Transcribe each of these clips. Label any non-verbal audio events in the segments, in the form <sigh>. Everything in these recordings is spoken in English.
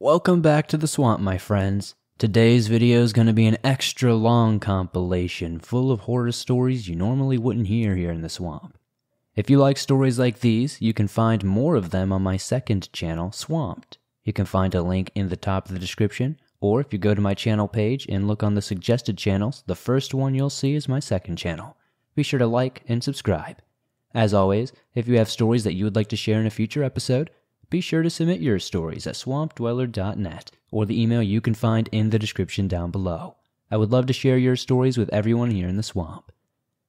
Welcome back to the swamp, my friends. Today's video is going to be an extra long compilation full of horror stories you normally wouldn't hear here in the swamp. If you like stories like these, you can find more of them on my second channel, Swamped. You can find a link in the top of the description, or if you go to my channel page and look on the suggested channels, the first one you'll see is my second channel. Be sure to like and subscribe. As always, if you have stories that you would like to share in a future episode, be sure to submit your stories at swampdweller.net or the email you can find in the description down below. I would love to share your stories with everyone here in the swamp.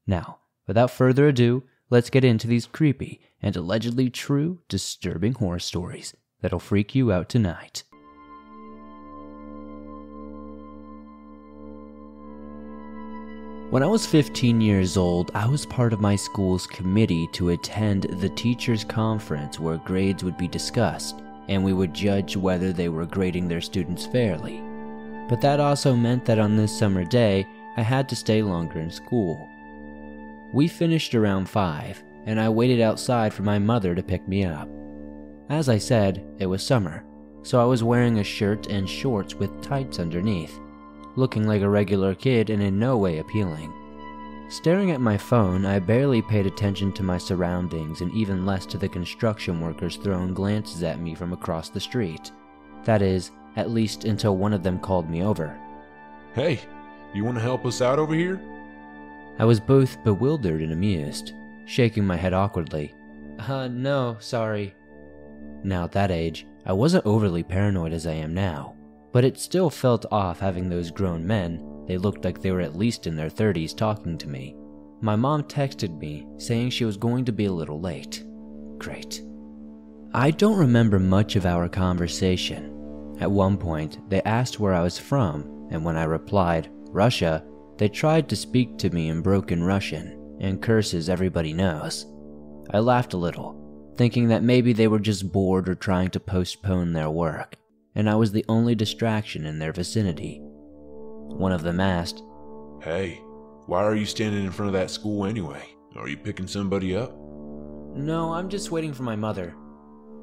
Now, without further ado, let's get into these creepy and allegedly true disturbing horror stories that'll freak you out tonight. When I was 15 years old, I was part of my school's committee to attend the teachers' conference where grades would be discussed, and we would judge whether they were grading their students fairly. But that also meant that on this summer day, I had to stay longer in school. We finished around 5, and I waited outside for my mother to pick me up. As I said, it was summer, so I was wearing a shirt and shorts with tights underneath looking like a regular kid and in no way appealing. Staring at my phone, I barely paid attention to my surroundings and even less to the construction workers throwing glances at me from across the street. That is, at least until one of them called me over. Hey, you want to help us out over here? I was both bewildered and amused, shaking my head awkwardly. Uh, no, sorry. Now, at that age, I wasn't overly paranoid as I am now. But it still felt off having those grown men, they looked like they were at least in their 30s, talking to me. My mom texted me saying she was going to be a little late. Great. I don't remember much of our conversation. At one point, they asked where I was from, and when I replied, Russia, they tried to speak to me in broken Russian and curses everybody knows. I laughed a little, thinking that maybe they were just bored or trying to postpone their work and I was the only distraction in their vicinity. One of them asked, Hey, why are you standing in front of that school anyway? Are you picking somebody up? No, I'm just waiting for my mother.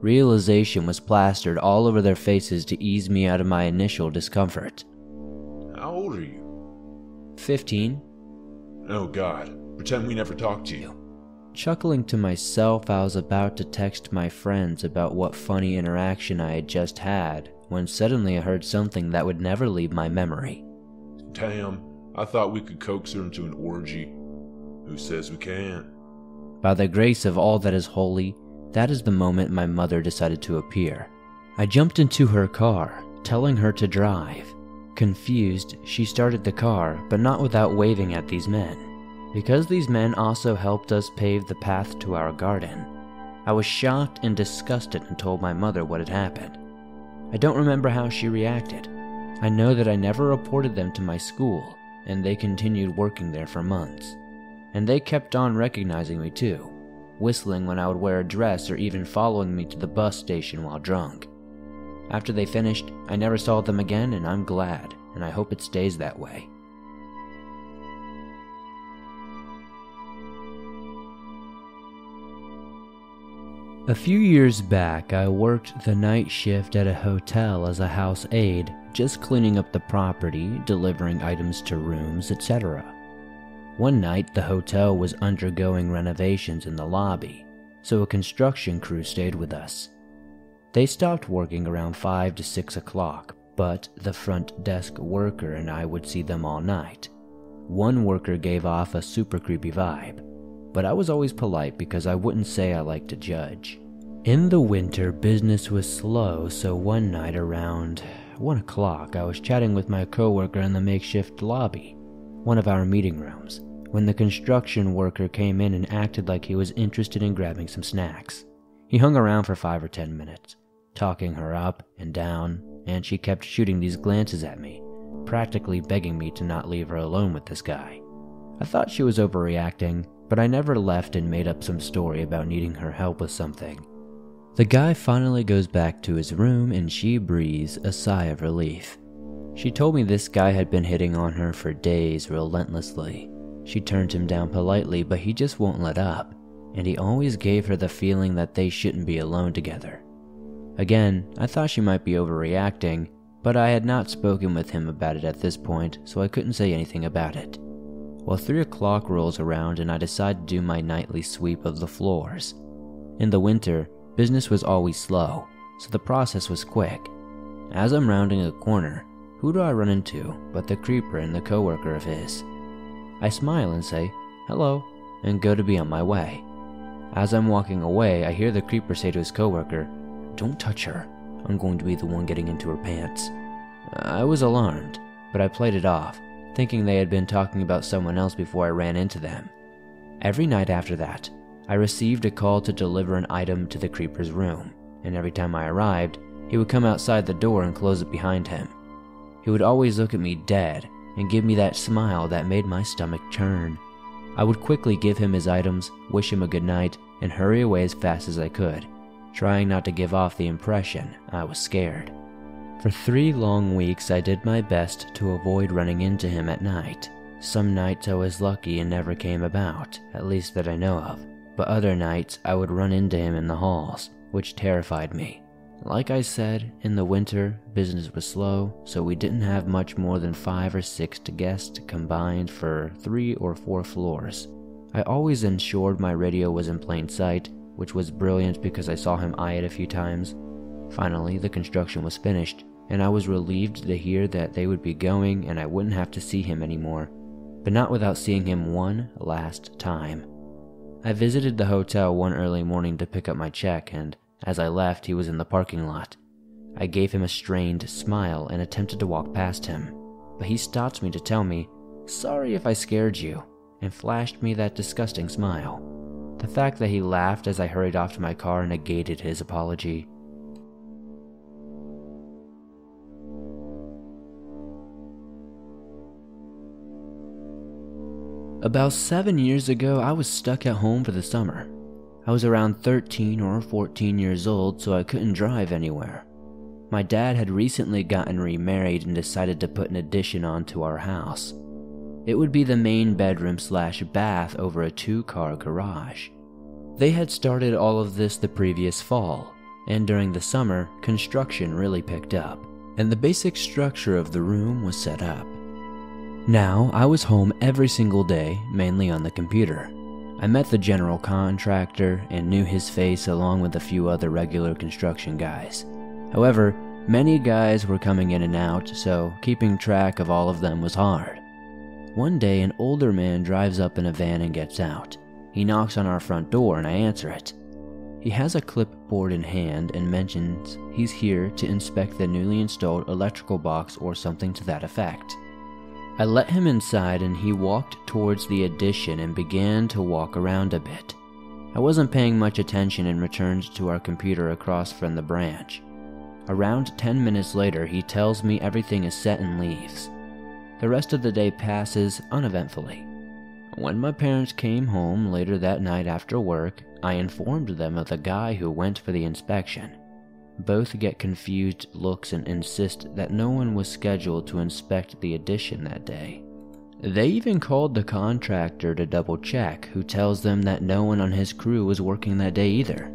Realization was plastered all over their faces to ease me out of my initial discomfort. How old are you? Fifteen. Oh, God. Pretend we never talked to you. Chuckling to myself, I was about to text my friends about what funny interaction I had just had when suddenly I heard something that would never leave my memory. Damn, I thought we could coax her into an orgy. Who says we can't? By the grace of all that is holy, that is the moment my mother decided to appear. I jumped into her car, telling her to drive. Confused, she started the car, but not without waving at these men. Because these men also helped us pave the path to our garden, I was shocked and disgusted and told my mother what had happened. I don't remember how she reacted. I know that I never reported them to my school, and they continued working there for months. And they kept on recognizing me too, whistling when I would wear a dress or even following me to the bus station while drunk. After they finished, I never saw them again, and I'm glad, and I hope it stays that way. A few years back, I worked the night shift at a hotel as a house aide, just cleaning up the property, delivering items to rooms, etc. One night, the hotel was undergoing renovations in the lobby, so a construction crew stayed with us. They stopped working around 5 to 6 o'clock, but the front desk worker and I would see them all night. One worker gave off a super creepy vibe but I was always polite because I wouldn't say I liked to judge. In the winter, business was slow, so one night around 1 o'clock, I was chatting with my coworker in the makeshift lobby, one of our meeting rooms, when the construction worker came in and acted like he was interested in grabbing some snacks. He hung around for five or ten minutes, talking her up and down, and she kept shooting these glances at me, practically begging me to not leave her alone with this guy. I thought she was overreacting, but I never left and made up some story about needing her help with something. The guy finally goes back to his room and she breathes a sigh of relief. She told me this guy had been hitting on her for days relentlessly. She turned him down politely, but he just won't let up, and he always gave her the feeling that they shouldn't be alone together. Again, I thought she might be overreacting, but I had not spoken with him about it at this point, so I couldn't say anything about it. Well, 3 o'clock rolls around and I decide to do my nightly sweep of the floors. In the winter, business was always slow, so the process was quick. As I'm rounding a corner, who do I run into but the creeper and the coworker of his? I smile and say, hello, and go to be on my way. As I'm walking away, I hear the creeper say to his coworker, Don't touch her. I'm going to be the one getting into her pants. I was alarmed, but I played it off, thinking they had been talking about someone else before I ran into them. Every night after that, I received a call to deliver an item to the creeper's room, and every time I arrived, he would come outside the door and close it behind him. He would always look at me dead and give me that smile that made my stomach churn. I would quickly give him his items, wish him a good night, and hurry away as fast as I could, trying not to give off the impression I was scared. For three long weeks, I did my best to avoid running into him at night. Some nights I was lucky and never came about, at least that I know of, but other nights I would run into him in the halls, which terrified me. Like I said, in the winter, business was slow, so we didn't have much more than five or six guests combined for three or four floors. I always ensured my radio was in plain sight, which was brilliant because I saw him eye it a few times. Finally, the construction was finished, and I was relieved to hear that they would be going and I wouldn't have to see him anymore, but not without seeing him one last time. I visited the hotel one early morning to pick up my check, and as I left, he was in the parking lot. I gave him a strained smile and attempted to walk past him, but he stopped me to tell me, Sorry if I scared you, and flashed me that disgusting smile. The fact that he laughed as I hurried off to my car negated his apology. About seven years ago, I was stuck at home for the summer. I was around 13 or 14 years old, so I couldn't drive anywhere. My dad had recently gotten remarried and decided to put an addition onto our house. It would be the main bedroom slash bath over a two car garage. They had started all of this the previous fall, and during the summer, construction really picked up, and the basic structure of the room was set up. Now, I was home every single day, mainly on the computer. I met the general contractor and knew his face along with a few other regular construction guys. However, many guys were coming in and out, so keeping track of all of them was hard. One day, an older man drives up in a van and gets out. He knocks on our front door and I answer it. He has a clipboard in hand and mentions he's here to inspect the newly installed electrical box or something to that effect. I let him inside and he walked towards the addition and began to walk around a bit. I wasn't paying much attention and returned to our computer across from the branch. Around 10 minutes later, he tells me everything is set and leaves. The rest of the day passes uneventfully. When my parents came home later that night after work, I informed them of the guy who went for the inspection. Both get confused looks and insist that no one was scheduled to inspect the addition that day. They even called the contractor to double check, who tells them that no one on his crew was working that day either.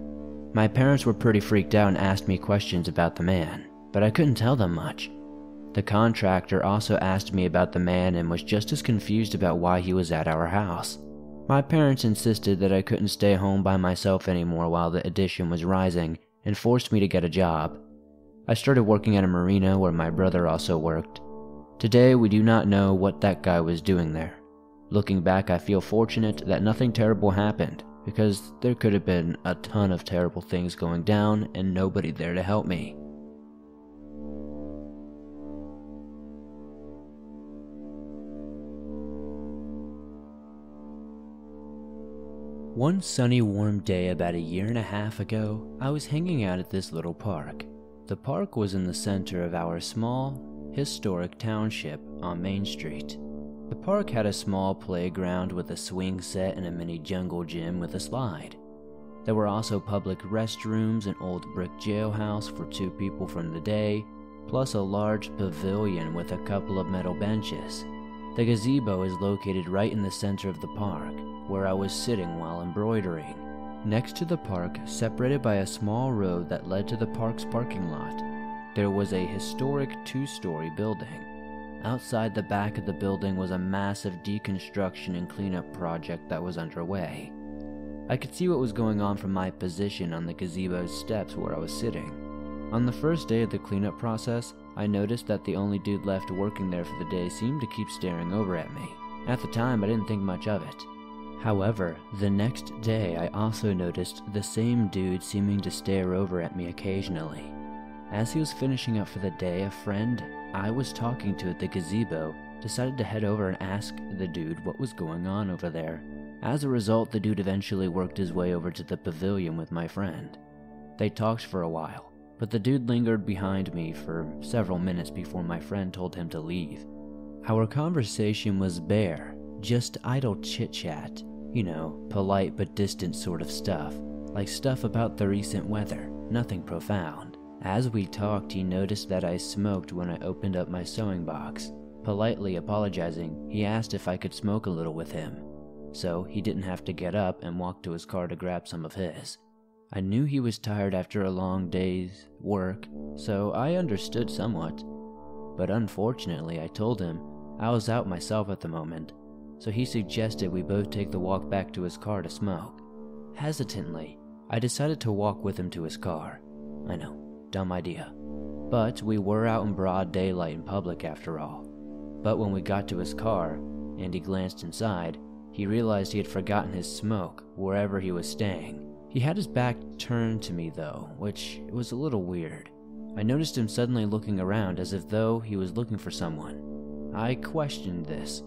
My parents were pretty freaked out and asked me questions about the man, but I couldn't tell them much. The contractor also asked me about the man and was just as confused about why he was at our house. My parents insisted that I couldn't stay home by myself anymore while the addition was rising and forced me to get a job. I started working at a marina where my brother also worked. Today, we do not know what that guy was doing there. Looking back, I feel fortunate that nothing terrible happened because there could have been a ton of terrible things going down and nobody there to help me. One sunny, warm day about a year and a half ago, I was hanging out at this little park. The park was in the center of our small, historic township on Main Street. The park had a small playground with a swing set and a mini jungle gym with a slide. There were also public restrooms, an old brick jailhouse for two people from the day, plus a large pavilion with a couple of metal benches. The gazebo is located right in the center of the park, where I was sitting while embroidering. Next to the park, separated by a small road that led to the park's parking lot, there was a historic two story building. Outside the back of the building was a massive deconstruction and cleanup project that was underway. I could see what was going on from my position on the gazebo's steps where I was sitting. On the first day of the cleanup process, I noticed that the only dude left working there for the day seemed to keep staring over at me. At the time, I didn't think much of it. However, the next day I also noticed the same dude seeming to stare over at me occasionally. As he was finishing up for the day, a friend I was talking to at the gazebo decided to head over and ask the dude what was going on over there. As a result, the dude eventually worked his way over to the pavilion with my friend. They talked for a while, but the dude lingered behind me for several minutes before my friend told him to leave. Our conversation was bare, just idle chit chat, you know, polite but distant sort of stuff, like stuff about the recent weather, nothing profound. As we talked, he noticed that I smoked when I opened up my sewing box. Politely apologizing, he asked if I could smoke a little with him, so he didn't have to get up and walk to his car to grab some of his. I knew he was tired after a long day's work, so I understood somewhat. But unfortunately, I told him I was out myself at the moment so he suggested we both take the walk back to his car to smoke. Hesitantly, I decided to walk with him to his car. I know, dumb idea. But we were out in broad daylight in public after all. But when we got to his car, and he glanced inside, he realized he had forgotten his smoke wherever he was staying. He had his back turned to me though, which was a little weird. I noticed him suddenly looking around as if though he was looking for someone. I questioned this,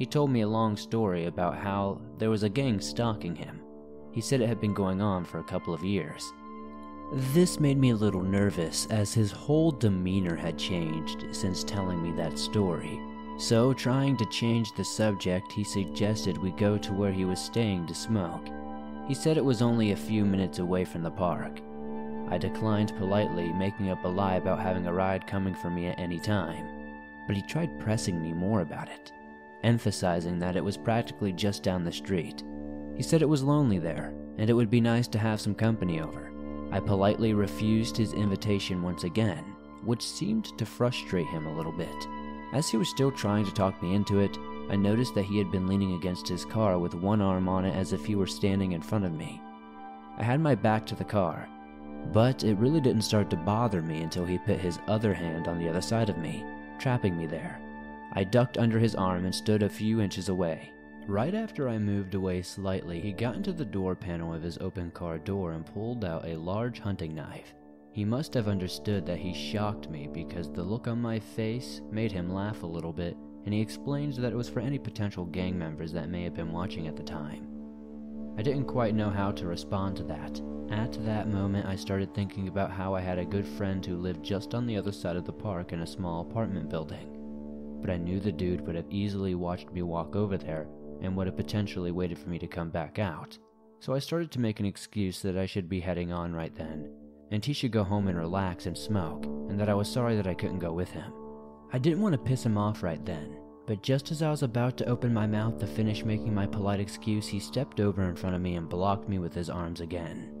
he told me a long story about how there was a gang stalking him. He said it had been going on for a couple of years. This made me a little nervous as his whole demeanor had changed since telling me that story. So, trying to change the subject, he suggested we go to where he was staying to smoke. He said it was only a few minutes away from the park. I declined politely, making up a lie about having a ride coming for me at any time. But he tried pressing me more about it emphasizing that it was practically just down the street. He said it was lonely there, and it would be nice to have some company over. I politely refused his invitation once again, which seemed to frustrate him a little bit. As he was still trying to talk me into it, I noticed that he had been leaning against his car with one arm on it as if he were standing in front of me. I had my back to the car, but it really didn't start to bother me until he put his other hand on the other side of me, trapping me there. I ducked under his arm and stood a few inches away. Right after I moved away slightly, he got into the door panel of his open car door and pulled out a large hunting knife. He must have understood that he shocked me because the look on my face made him laugh a little bit, and he explained that it was for any potential gang members that may have been watching at the time. I didn't quite know how to respond to that. At that moment, I started thinking about how I had a good friend who lived just on the other side of the park in a small apartment building but I knew the dude would have easily watched me walk over there and would have potentially waited for me to come back out. So I started to make an excuse that I should be heading on right then, and he should go home and relax and smoke, and that I was sorry that I couldn't go with him. I didn't want to piss him off right then, but just as I was about to open my mouth to finish making my polite excuse, he stepped over in front of me and blocked me with his arms again.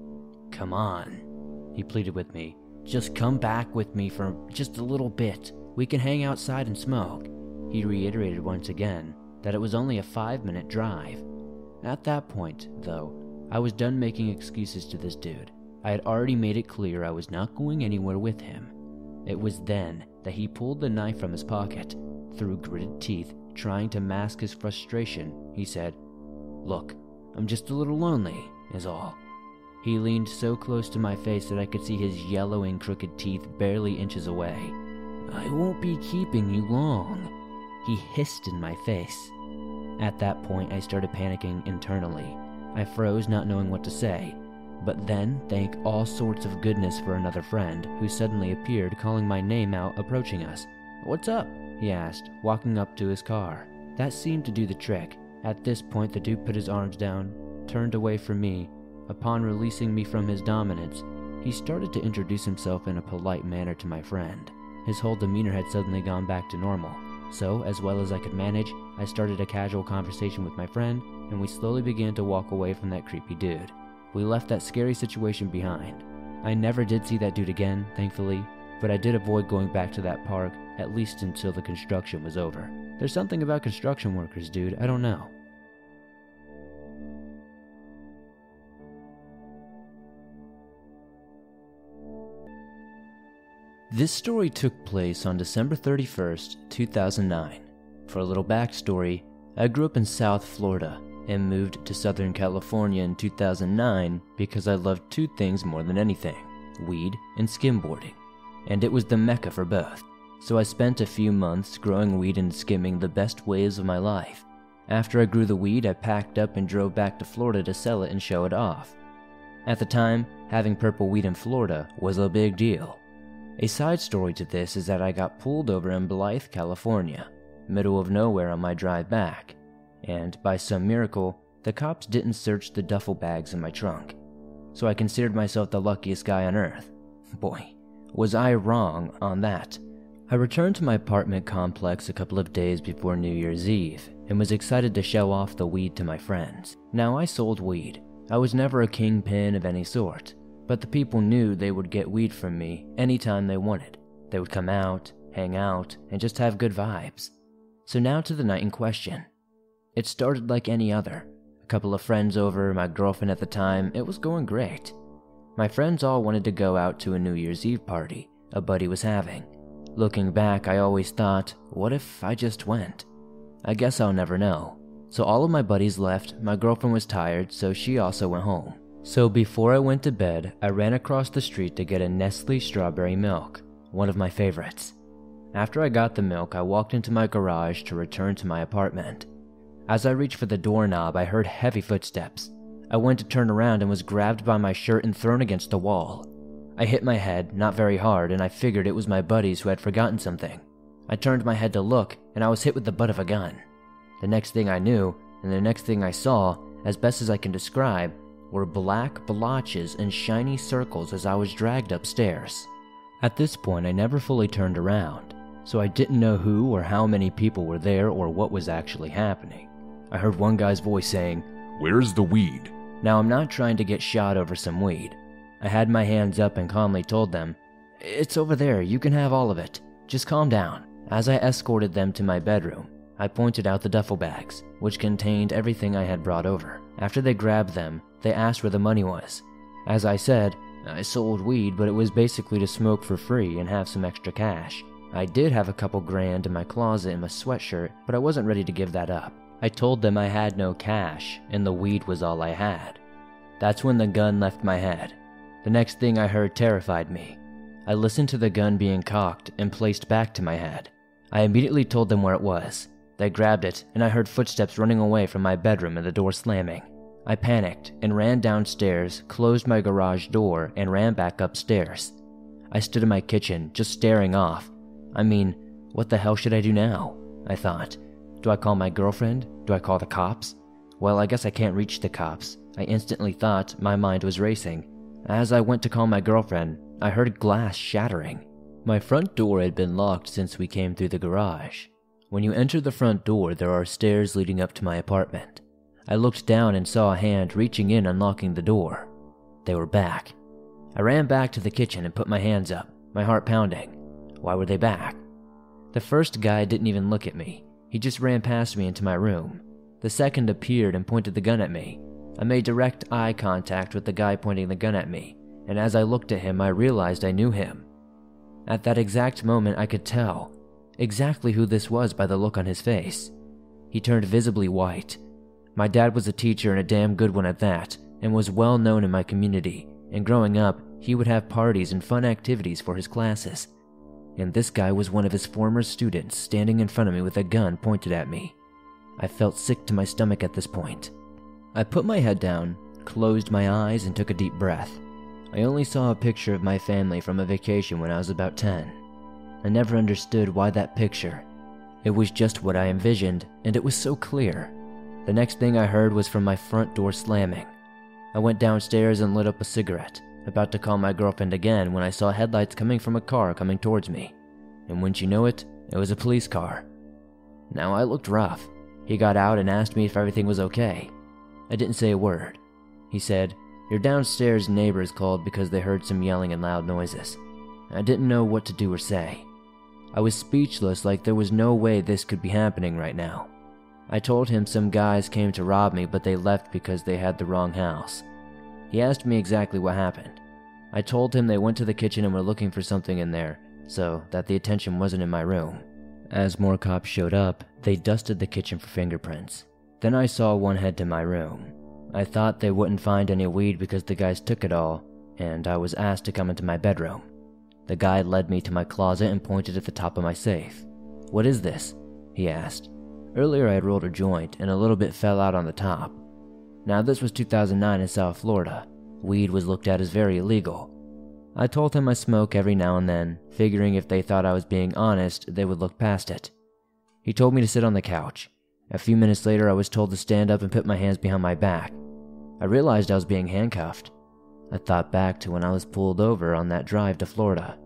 Come on, he pleaded with me. Just come back with me for just a little bit. We can hang outside and smoke. He reiterated once again that it was only a five minute drive. At that point, though, I was done making excuses to this dude. I had already made it clear I was not going anywhere with him. It was then that he pulled the knife from his pocket. Through gritted teeth, trying to mask his frustration, he said, Look, I'm just a little lonely, is all. He leaned so close to my face that I could see his yellowing, crooked teeth barely inches away. I won't be keeping you long. He hissed in my face. At that point, I started panicking internally. I froze, not knowing what to say. But then, thank all sorts of goodness for another friend, who suddenly appeared, calling my name out, approaching us. What's up? he asked, walking up to his car. That seemed to do the trick. At this point, the dude put his arms down, turned away from me. Upon releasing me from his dominance, he started to introduce himself in a polite manner to my friend. His whole demeanor had suddenly gone back to normal. So, as well as I could manage, I started a casual conversation with my friend, and we slowly began to walk away from that creepy dude. We left that scary situation behind. I never did see that dude again, thankfully, but I did avoid going back to that park at least until the construction was over. There's something about construction workers, dude, I don't know. This story took place on December 31st, 2009. For a little backstory, I grew up in South Florida and moved to Southern California in 2009 because I loved two things more than anything weed and skimboarding, and it was the mecca for both. So I spent a few months growing weed and skimming the best waves of my life. After I grew the weed, I packed up and drove back to Florida to sell it and show it off. At the time, having purple weed in Florida was a big deal. A side story to this is that I got pulled over in Blythe, California, middle of nowhere on my drive back, and by some miracle, the cops didn't search the duffel bags in my trunk. So I considered myself the luckiest guy on earth. <laughs> Boy, was I wrong on that. I returned to my apartment complex a couple of days before New Year's Eve and was excited to show off the weed to my friends. Now, I sold weed. I was never a kingpin of any sort, but the people knew they would get weed from me anytime they wanted. They would come out, hang out, and just have good vibes. So now to the night in question. It started like any other. A couple of friends over, my girlfriend at the time, it was going great. My friends all wanted to go out to a New Year's Eve party a buddy was having. Looking back, I always thought, what if I just went? I guess I'll never know. So all of my buddies left, my girlfriend was tired, so she also went home. So before I went to bed, I ran across the street to get a Nestle strawberry milk, one of my favorites. After I got the milk, I walked into my garage to return to my apartment. As I reached for the doorknob, I heard heavy footsteps. I went to turn around and was grabbed by my shirt and thrown against the wall. I hit my head, not very hard, and I figured it was my buddies who had forgotten something. I turned my head to look, and I was hit with the butt of a gun. The next thing I knew, and the next thing I saw, as best as I can describe, were black blotches and shiny circles as I was dragged upstairs. At this point, I never fully turned around, so I didn't know who or how many people were there or what was actually happening. I heard one guy's voice saying, Where's the weed? Now, I'm not trying to get shot over some weed. I had my hands up and calmly told them, It's over there, you can have all of it. Just calm down. As I escorted them to my bedroom, I pointed out the duffel bags, which contained everything I had brought over. After they grabbed them, they asked where the money was. As I said, I sold weed, but it was basically to smoke for free and have some extra cash. I did have a couple grand in my closet in my sweatshirt, but I wasn't ready to give that up. I told them I had no cash, and the weed was all I had. That's when the gun left my head. The next thing I heard terrified me. I listened to the gun being cocked and placed back to my head. I immediately told them where it was. They grabbed it, and I heard footsteps running away from my bedroom and the door slamming. I panicked and ran downstairs, closed my garage door, and ran back upstairs. I stood in my kitchen, just staring off. I mean, what the hell should I do now? I thought. Do I call my girlfriend? Do I call the cops? Well, I guess I can't reach the cops. I instantly thought my mind was racing. As I went to call my girlfriend, I heard glass shattering. My front door had been locked since we came through the garage. When you enter the front door, there are stairs leading up to my apartment. I looked down and saw a hand reaching in unlocking the door. They were back. I ran back to the kitchen and put my hands up, my heart pounding. Why were they back? The first guy didn't even look at me. He just ran past me into my room. The second appeared and pointed the gun at me. I made direct eye contact with the guy pointing the gun at me, and as I looked at him, I realized I knew him. At that exact moment, I could tell exactly who this was by the look on his face. He turned visibly white. My dad was a teacher and a damn good one at that, and was well known in my community, and growing up, he would have parties and fun activities for his classes. And this guy was one of his former students standing in front of me with a gun pointed at me. I felt sick to my stomach at this point. I put my head down, closed my eyes, and took a deep breath. I only saw a picture of my family from a vacation when I was about 10. I never understood why that picture. It was just what I envisioned, and it was so clear. The next thing I heard was from my front door slamming. I went downstairs and lit up a cigarette, about to call my girlfriend again when I saw headlights coming from a car coming towards me. And wouldn't you know it, it was a police car. Now I looked rough. He got out and asked me if everything was okay. I didn't say a word. He said, Your downstairs neighbors called because they heard some yelling and loud noises. I didn't know what to do or say. I was speechless, like there was no way this could be happening right now. I told him some guys came to rob me, but they left because they had the wrong house. He asked me exactly what happened. I told him they went to the kitchen and were looking for something in there, so that the attention wasn't in my room. As more cops showed up, they dusted the kitchen for fingerprints. Then I saw one head to my room. I thought they wouldn't find any weed because the guys took it all, and I was asked to come into my bedroom. The guy led me to my closet and pointed at the top of my safe. What is this? He asked. Earlier I had rolled a joint and a little bit fell out on the top. Now this was 2009 in South Florida. Weed was looked at as very illegal. I told him I smoke every now and then, figuring if they thought I was being honest, they would look past it. He told me to sit on the couch. A few minutes later, I was told to stand up and put my hands behind my back. I realized I was being handcuffed. I thought back to when I was pulled over on that drive to Florida.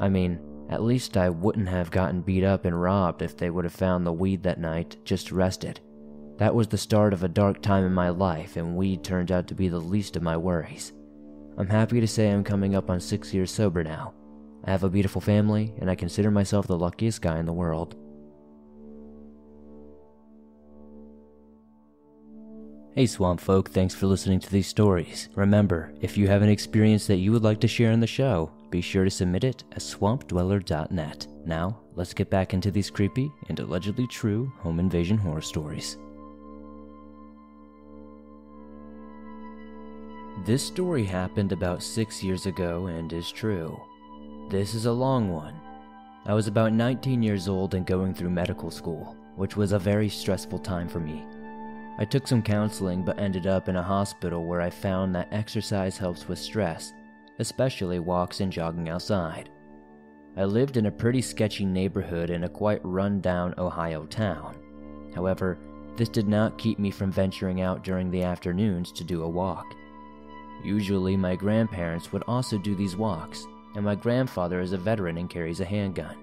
I mean, at least I wouldn't have gotten beat up and robbed if they would have found the weed that night, just rested. That was the start of a dark time in my life, and weed turned out to be the least of my worries. I'm happy to say I'm coming up on six years sober now. I have a beautiful family, and I consider myself the luckiest guy in the world. Hey Swamp Folk, thanks for listening to these stories. Remember, if you have an experience that you would like to share in the show, be sure to submit it at swampdweller.net. Now, let's get back into these creepy and allegedly true home invasion horror stories. This story happened about six years ago and is true. This is a long one. I was about 19 years old and going through medical school, which was a very stressful time for me. I took some counseling but ended up in a hospital where I found that exercise helps with stress, especially walks and jogging outside. I lived in a pretty sketchy neighborhood in a quite run down Ohio town. However, this did not keep me from venturing out during the afternoons to do a walk. Usually, my grandparents would also do these walks, and my grandfather is a veteran and carries a handgun.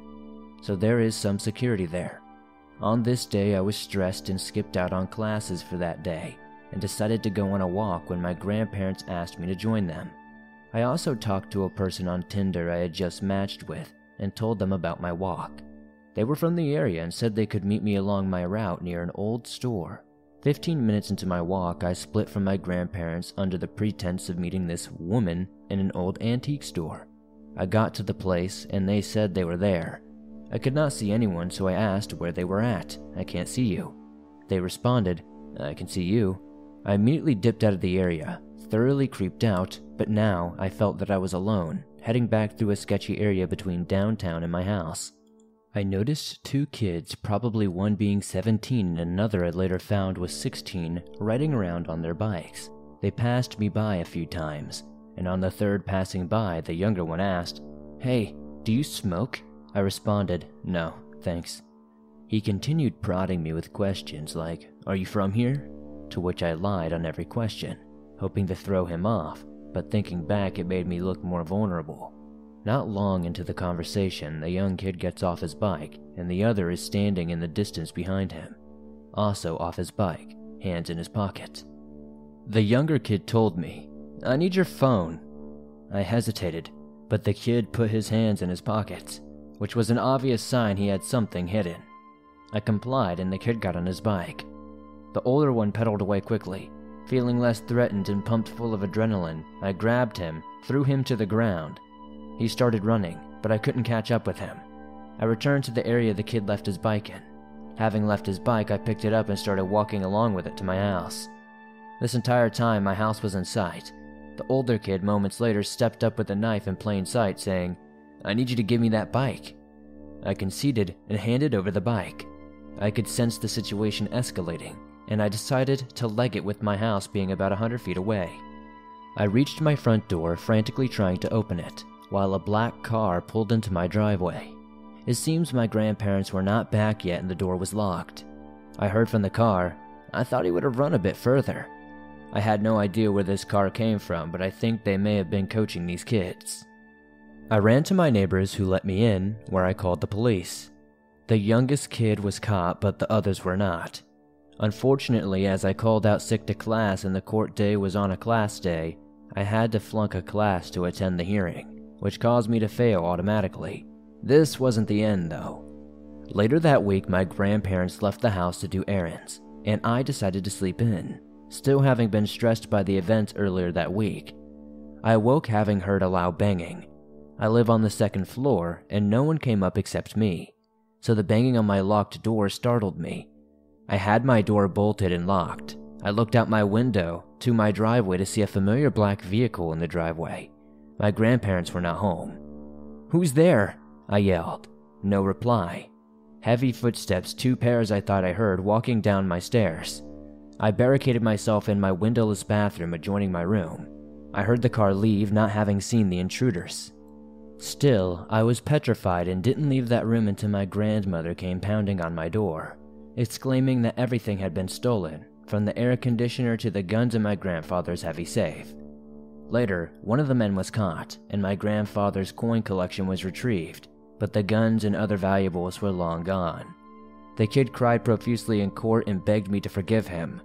So there is some security there. On this day, I was stressed and skipped out on classes for that day and decided to go on a walk when my grandparents asked me to join them. I also talked to a person on Tinder I had just matched with and told them about my walk. They were from the area and said they could meet me along my route near an old store. Fifteen minutes into my walk, I split from my grandparents under the pretense of meeting this woman in an old antique store. I got to the place and they said they were there I could not see anyone, so I asked where they were at. I can't see you. They responded, I can see you. I immediately dipped out of the area, thoroughly creeped out, but now I felt that I was alone, heading back through a sketchy area between downtown and my house. I noticed two kids, probably one being 17 and another I later found was 16, riding around on their bikes. They passed me by a few times, and on the third passing by, the younger one asked, Hey, do you smoke? I responded, No, thanks. He continued prodding me with questions like, Are you from here? To which I lied on every question, hoping to throw him off, but thinking back, it made me look more vulnerable. Not long into the conversation, the young kid gets off his bike, and the other is standing in the distance behind him, also off his bike, hands in his pockets. The younger kid told me, I need your phone. I hesitated, but the kid put his hands in his pockets which was an obvious sign he had something hidden. I complied and the kid got on his bike. The older one pedaled away quickly. Feeling less threatened and pumped full of adrenaline, I grabbed him, threw him to the ground. He started running, but I couldn't catch up with him. I returned to the area the kid left his bike in. Having left his bike, I picked it up and started walking along with it to my house. This entire time, my house was in sight. The older kid moments later stepped up with a knife in plain sight, saying, I need you to give me that bike. I conceded and handed over the bike. I could sense the situation escalating, and I decided to leg it with my house being about a 100 feet away. I reached my front door, frantically trying to open it, while a black car pulled into my driveway. It seems my grandparents were not back yet and the door was locked. I heard from the car. I thought he would have run a bit further. I had no idea where this car came from, but I think they may have been coaching these kids. I ran to my neighbors who let me in, where I called the police. The youngest kid was caught, but the others were not. Unfortunately, as I called out sick to class and the court day was on a class day, I had to flunk a class to attend the hearing, which caused me to fail automatically. This wasn't the end, though. Later that week, my grandparents left the house to do errands, and I decided to sleep in, still having been stressed by the events earlier that week. I awoke having heard a loud banging. I live on the second floor, and no one came up except me, so the banging on my locked door startled me. I had my door bolted and locked. I looked out my window to my driveway to see a familiar black vehicle in the driveway. My grandparents were not home. Who's there? I yelled. No reply. Heavy footsteps, two pairs I thought I heard, walking down my stairs. I barricaded myself in my windowless bathroom adjoining my room. I heard the car leave, not having seen the intruders. Still, I was petrified and didn't leave that room until my grandmother came pounding on my door, exclaiming that everything had been stolen, from the air conditioner to the guns in my grandfather's heavy safe. Later, one of the men was caught, and my grandfather's coin collection was retrieved, but the guns and other valuables were long gone. The kid cried profusely in court and begged me to forgive him.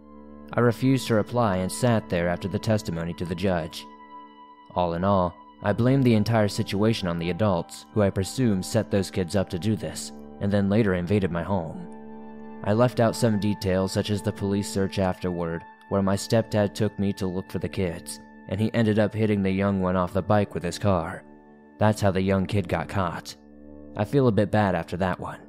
I refused to reply and sat there after the testimony to the judge. All in all, I blamed the entire situation on the adults, who I presume set those kids up to do this, and then later invaded my home. I left out some details, such as the police search afterward, where my stepdad took me to look for the kids, and he ended up hitting the young one off the bike with his car. That's how the young kid got caught. I feel a bit bad after that one.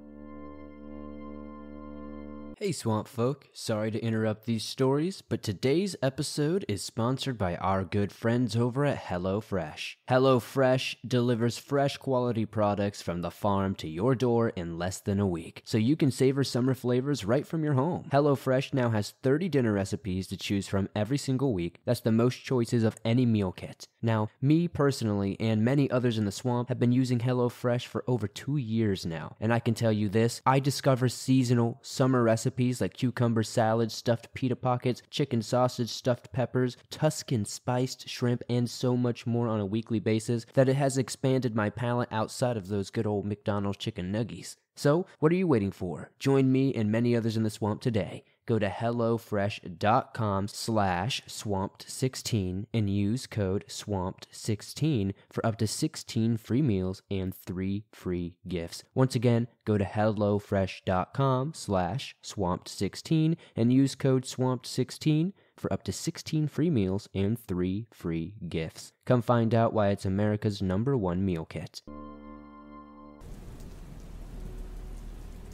Hey, swamp folk. Sorry to interrupt these stories, but today's episode is sponsored by our good friends over at HelloFresh. HelloFresh delivers fresh quality products from the farm to your door in less than a week, so you can savor summer flavors right from your home. HelloFresh now has 30 dinner recipes to choose from every single week. That's the most choices of any meal kit. Now, me personally and many others in the swamp have been using HelloFresh for over two years now, and I can tell you this I discover seasonal summer recipes recipes like cucumber salad, stuffed pita pockets, chicken sausage, stuffed peppers, Tuscan spiced shrimp, and so much more on a weekly basis that it has expanded my palate outside of those good old McDonald's chicken nuggies. So, what are you waiting for? Join me and many others in the swamp today go to hellofresh.com slash swamped16 and use code swamped16 for up to 16 free meals and 3 free gifts. Once again, go to hellofresh.com slash swamped16 and use code swamped16 for up to 16 free meals and 3 free gifts. Come find out why it's America's number one meal kit.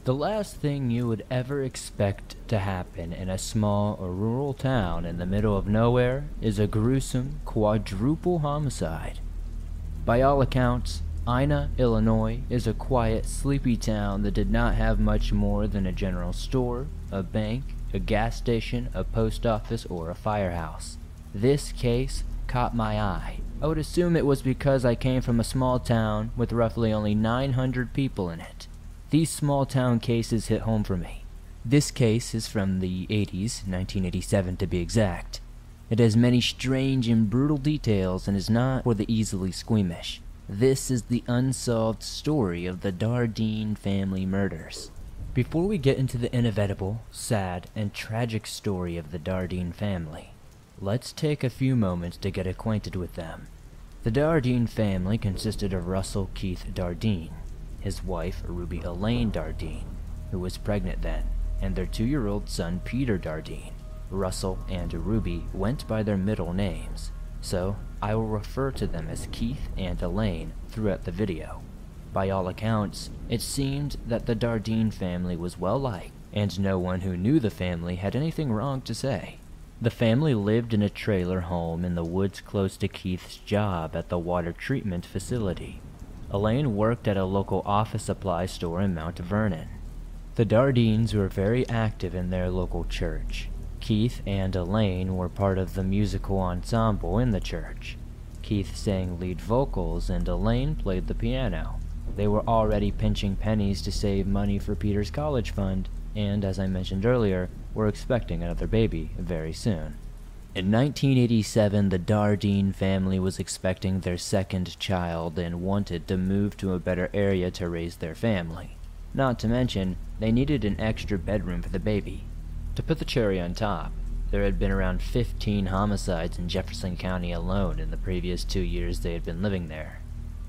The last thing you would ever expect to happen in a small or rural town in the middle of nowhere is a gruesome quadruple homicide. By all accounts, Ina, Illinois is a quiet, sleepy town that did not have much more than a general store, a bank, a gas station, a post office, or a firehouse. This case caught my eye. I would assume it was because I came from a small town with roughly only 900 people in it. These small town cases hit home for me. This case is from the 80s, 1987 to be exact. It has many strange and brutal details and is not for the easily squeamish. This is the unsolved story of the Dardeen family murders. Before we get into the inevitable, sad, and tragic story of the Dardeen family, let's take a few moments to get acquainted with them. The Dardeen family consisted of Russell Keith Dardeen, his wife Ruby Elaine Dardeen, who was pregnant then, and their two year old son Peter Dardeen. Russell and Ruby went by their middle names, so I will refer to them as Keith and Elaine throughout the video. By all accounts, it seemed that the Dardeen family was well liked, and no one who knew the family had anything wrong to say. The family lived in a trailer home in the woods close to Keith's job at the water treatment facility. Elaine worked at a local office supply store in Mount Vernon. The Dardeens were very active in their local church. Keith and Elaine were part of the musical ensemble in the church. Keith sang lead vocals and Elaine played the piano. They were already pinching pennies to save money for Peter's college fund, and as I mentioned earlier, were expecting another baby very soon. In 1987, the Dardeen family was expecting their second child and wanted to move to a better area to raise their family. Not to mention, they needed an extra bedroom for the baby. To put the cherry on top, there had been around 15 homicides in Jefferson County alone in the previous two years they had been living there.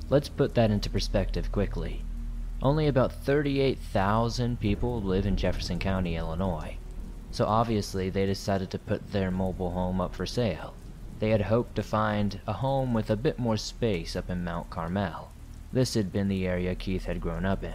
Let's put that into perspective quickly. Only about 38,000 people live in Jefferson County, Illinois. So obviously they decided to put their mobile home up for sale. They had hoped to find a home with a bit more space up in Mount Carmel. This had been the area Keith had grown up in.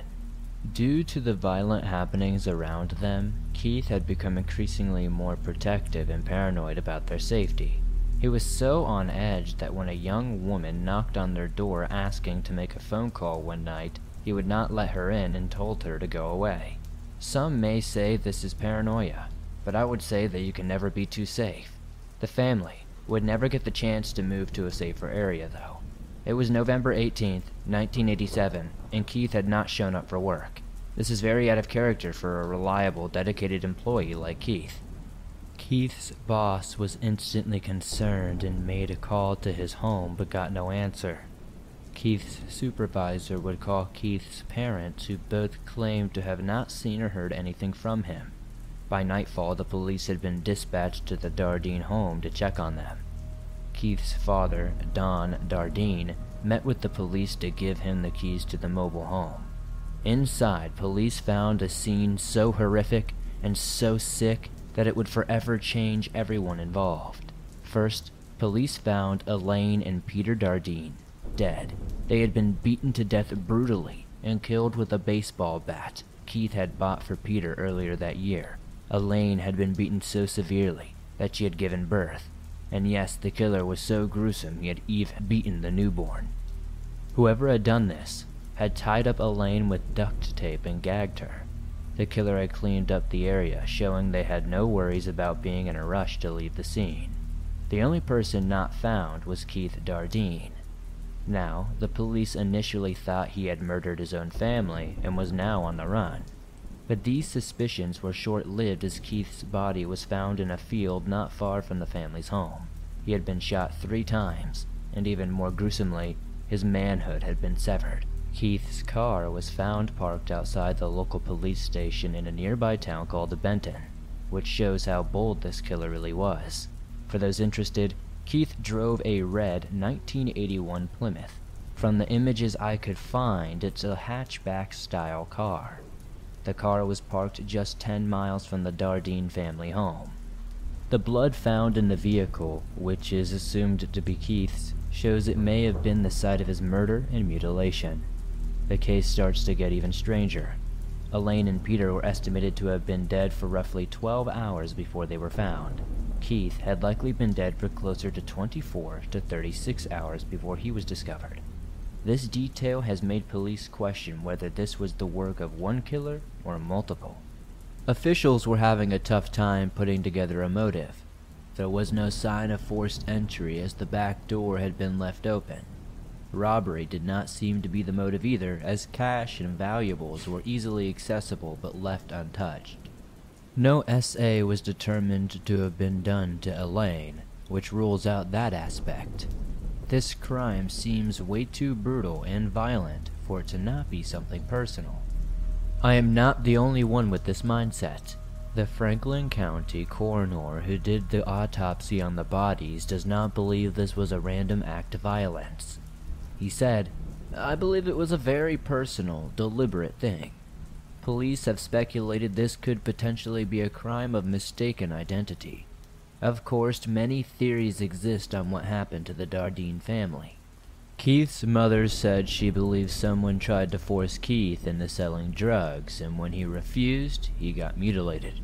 Due to the violent happenings around them, Keith had become increasingly more protective and paranoid about their safety. He was so on edge that when a young woman knocked on their door asking to make a phone call one night, he would not let her in and told her to go away. Some may say this is paranoia, but I would say that you can never be too safe. The family would never get the chance to move to a safer area, though. It was November 18th, 1987, and Keith had not shown up for work. This is very out of character for a reliable, dedicated employee like Keith. Keith's boss was instantly concerned and made a call to his home but got no answer. Keith's supervisor would call Keith's parents, who both claimed to have not seen or heard anything from him. By nightfall, the police had been dispatched to the Dardeen home to check on them. Keith's father, Don Dardeen, met with the police to give him the keys to the mobile home. Inside, police found a scene so horrific and so sick that it would forever change everyone involved. First, police found Elaine and Peter Dardeen, dead. They had been beaten to death brutally and killed with a baseball bat Keith had bought for Peter earlier that year. Elaine had been beaten so severely that she had given birth, and yes, the killer was so gruesome he had even beaten the newborn. Whoever had done this had tied up Elaine with duct tape and gagged her. The killer had cleaned up the area, showing they had no worries about being in a rush to leave the scene. The only person not found was Keith Dardeen, now, the police initially thought he had murdered his own family and was now on the run. But these suspicions were short lived as Keith's body was found in a field not far from the family's home. He had been shot three times, and even more gruesomely, his manhood had been severed. Keith's car was found parked outside the local police station in a nearby town called Benton, which shows how bold this killer really was. For those interested, Keith drove a red 1981 Plymouth. From the images I could find, it's a hatchback style car. The car was parked just 10 miles from the Dardeen family home. The blood found in the vehicle, which is assumed to be Keith's, shows it may have been the site of his murder and mutilation. The case starts to get even stranger. Elaine and Peter were estimated to have been dead for roughly 12 hours before they were found. Keith had likely been dead for closer to 24 to 36 hours before he was discovered. This detail has made police question whether this was the work of one killer or multiple. Officials were having a tough time putting together a motive. There was no sign of forced entry as the back door had been left open. Robbery did not seem to be the motive either, as cash and valuables were easily accessible but left untouched. No SA was determined to have been done to Elaine, which rules out that aspect. This crime seems way too brutal and violent for it to not be something personal. I am not the only one with this mindset. The Franklin County coroner who did the autopsy on the bodies does not believe this was a random act of violence. He said, I believe it was a very personal, deliberate thing. Police have speculated this could potentially be a crime of mistaken identity. Of course, many theories exist on what happened to the Dardeen family. Keith's mother said she believes someone tried to force Keith into selling drugs, and when he refused, he got mutilated.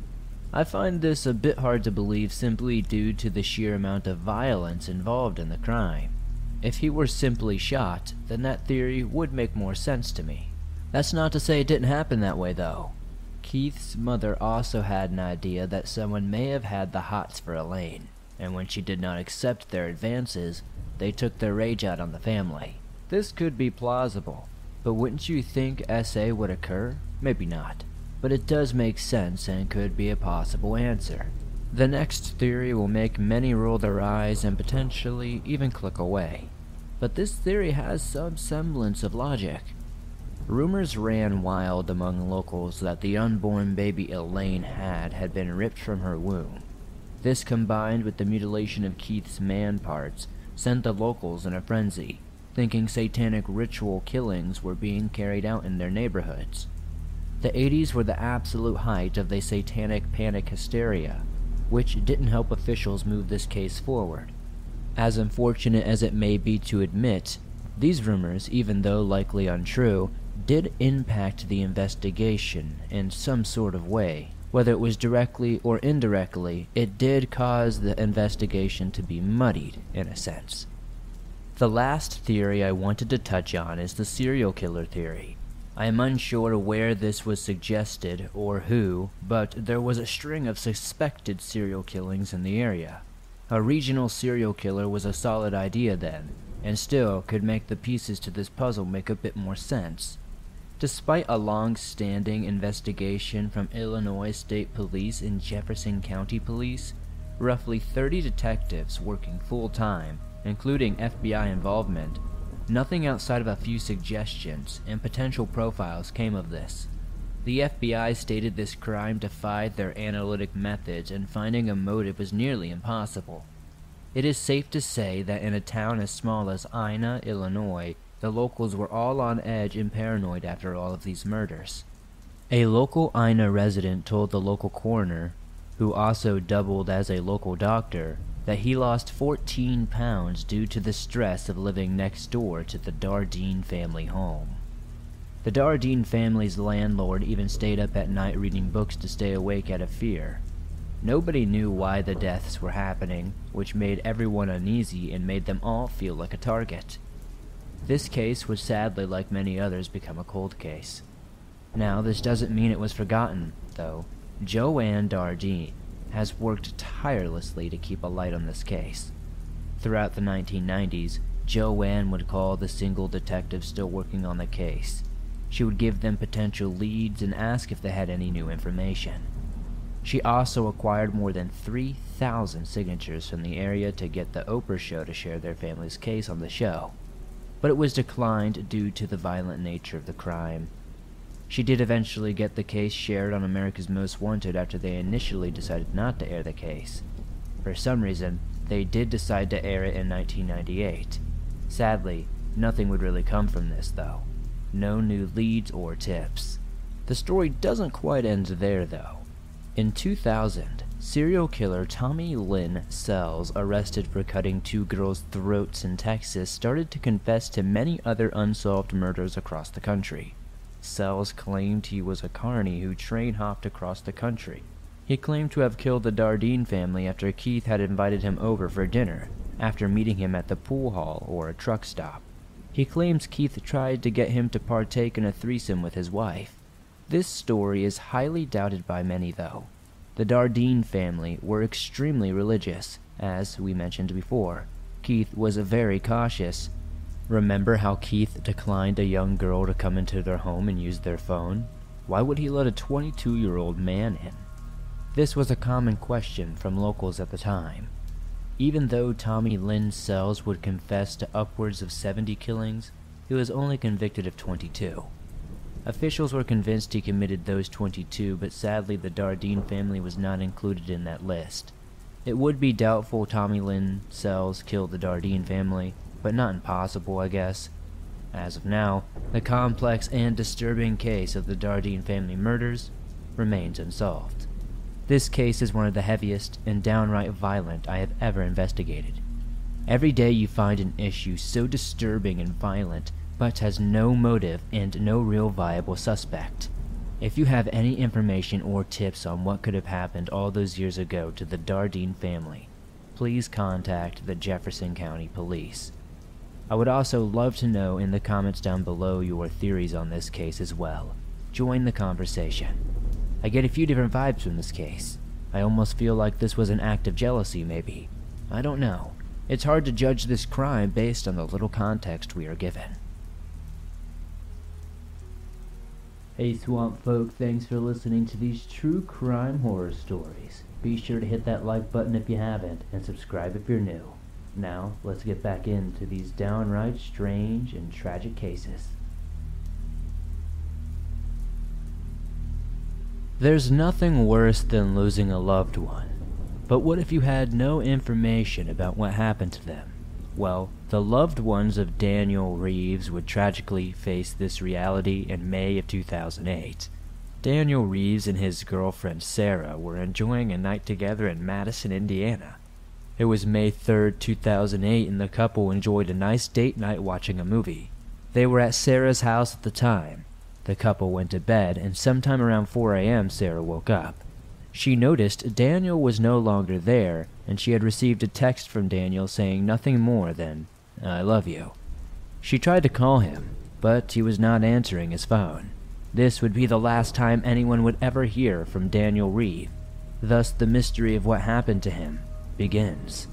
I find this a bit hard to believe simply due to the sheer amount of violence involved in the crime. If he were simply shot, then that theory would make more sense to me. That's not to say it didn't happen that way, though. Keith's mother also had an idea that someone may have had the hots for Elaine, and when she did not accept their advances, they took their rage out on the family. This could be plausible, but wouldn't you think SA would occur? Maybe not. But it does make sense and could be a possible answer. The next theory will make many roll their eyes and potentially even click away. But this theory has some semblance of logic. Rumors ran wild among locals that the unborn baby Elaine had had been ripped from her womb. This combined with the mutilation of Keith's man parts sent the locals in a frenzy, thinking satanic ritual killings were being carried out in their neighborhoods. The 80s were the absolute height of the satanic panic hysteria, which didn't help officials move this case forward. As unfortunate as it may be to admit, these rumors, even though likely untrue, did impact the investigation in some sort of way. Whether it was directly or indirectly, it did cause the investigation to be muddied, in a sense. The last theory I wanted to touch on is the serial killer theory. I am unsure where this was suggested or who, but there was a string of suspected serial killings in the area. A regional serial killer was a solid idea then, and still could make the pieces to this puzzle make a bit more sense. Despite a long standing investigation from Illinois State Police and Jefferson County Police, roughly 30 detectives working full time, including FBI involvement, Nothing outside of a few suggestions and potential profiles came of this. The FBI stated this crime defied their analytic methods and finding a motive was nearly impossible. It is safe to say that in a town as small as Ina, Illinois, the locals were all on edge and paranoid after all of these murders. A local Ina resident told the local coroner, who also doubled as a local doctor, that he lost 14 pounds due to the stress of living next door to the Dardeen family home. The Dardeen family's landlord even stayed up at night reading books to stay awake out of fear. Nobody knew why the deaths were happening, which made everyone uneasy and made them all feel like a target. This case would sadly, like many others, become a cold case. Now, this doesn't mean it was forgotten, though. Joanne Dardeen, has worked tirelessly to keep a light on this case. Throughout the 1990s, Joanne would call the single detectives still working on the case. She would give them potential leads and ask if they had any new information. She also acquired more than 3,000 signatures from the area to get the Oprah show to share their family's case on the show, but it was declined due to the violent nature of the crime she did eventually get the case shared on America's Most Wanted after they initially decided not to air the case. For some reason, they did decide to air it in 1998. Sadly, nothing would really come from this, though. No new leads or tips. The story doesn't quite end there, though. In 2000, serial killer Tommy Lynn Sells, arrested for cutting two girls' throats in Texas, started to confess to many other unsolved murders across the country. Sells claimed he was a carny who train hopped across the country. He claimed to have killed the Dardeen family after Keith had invited him over for dinner, after meeting him at the pool hall or a truck stop. He claims Keith tried to get him to partake in a threesome with his wife. This story is highly doubted by many, though. The Dardeen family were extremely religious, as we mentioned before. Keith was very cautious, Remember how Keith declined a young girl to come into their home and use their phone? Why would he let a 22 year old man in? This was a common question from locals at the time. Even though Tommy Lynn Sells would confess to upwards of 70 killings, he was only convicted of 22. Officials were convinced he committed those 22, but sadly the Dardeen family was not included in that list. It would be doubtful Tommy Lynn Sells killed the Dardeen family, but not impossible, I guess. As of now, the complex and disturbing case of the Dardeen family murders remains unsolved. This case is one of the heaviest and downright violent I have ever investigated. Every day you find an issue so disturbing and violent, but has no motive and no real viable suspect. If you have any information or tips on what could have happened all those years ago to the Dardeen family, please contact the Jefferson County Police. I would also love to know in the comments down below your theories on this case as well. Join the conversation. I get a few different vibes from this case. I almost feel like this was an act of jealousy, maybe. I don't know. It's hard to judge this crime based on the little context we are given. Hey Swamp Folk, thanks for listening to these true crime horror stories. Be sure to hit that like button if you haven't, and subscribe if you're new. Now, let's get back into these downright strange and tragic cases. There's nothing worse than losing a loved one. But what if you had no information about what happened to them? Well, the loved ones of Daniel Reeves would tragically face this reality in May of 2008. Daniel Reeves and his girlfriend Sarah were enjoying a night together in Madison, Indiana. It was May 3rd, 2008, and the couple enjoyed a nice date night watching a movie. They were at Sarah's house at the time. The couple went to bed, and sometime around 4 a.m., Sarah woke up. She noticed Daniel was no longer there, and she had received a text from Daniel saying nothing more than, I love you. She tried to call him, but he was not answering his phone. This would be the last time anyone would ever hear from Daniel Reeve. Thus, the mystery of what happened to him begins.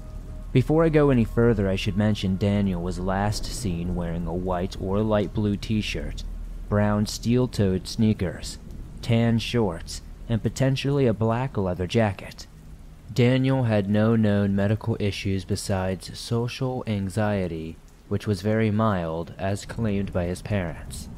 Before I go any further, I should mention Daniel was last seen wearing a white or light blue t shirt, brown steel toed sneakers, tan shorts, and potentially a black leather jacket. Daniel had no known medical issues besides social anxiety, which was very mild as claimed by his parents.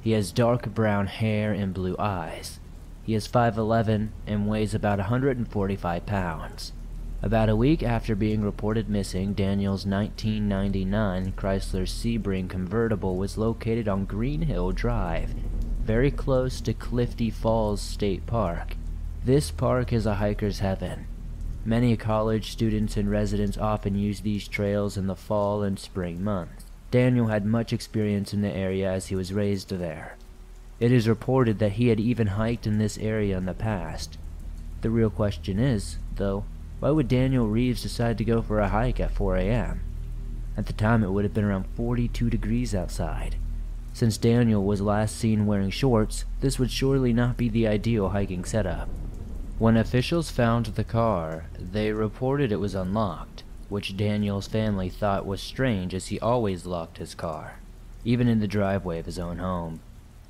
He has dark brown hair and blue eyes. He is 5'11 and weighs about 145 pounds. About a week after being reported missing, Daniel's 1999 Chrysler Sebring convertible was located on Green Hill Drive, very close to Clifty Falls State Park. This park is a hiker's heaven. Many college students and residents often use these trails in the fall and spring months. Daniel had much experience in the area as he was raised there. It is reported that he had even hiked in this area in the past. The real question is, though, why would Daniel Reeves decide to go for a hike at 4 a.m.? At the time, it would have been around 42 degrees outside. Since Daniel was last seen wearing shorts, this would surely not be the ideal hiking setup. When officials found the car, they reported it was unlocked, which Daniel's family thought was strange as he always locked his car, even in the driveway of his own home.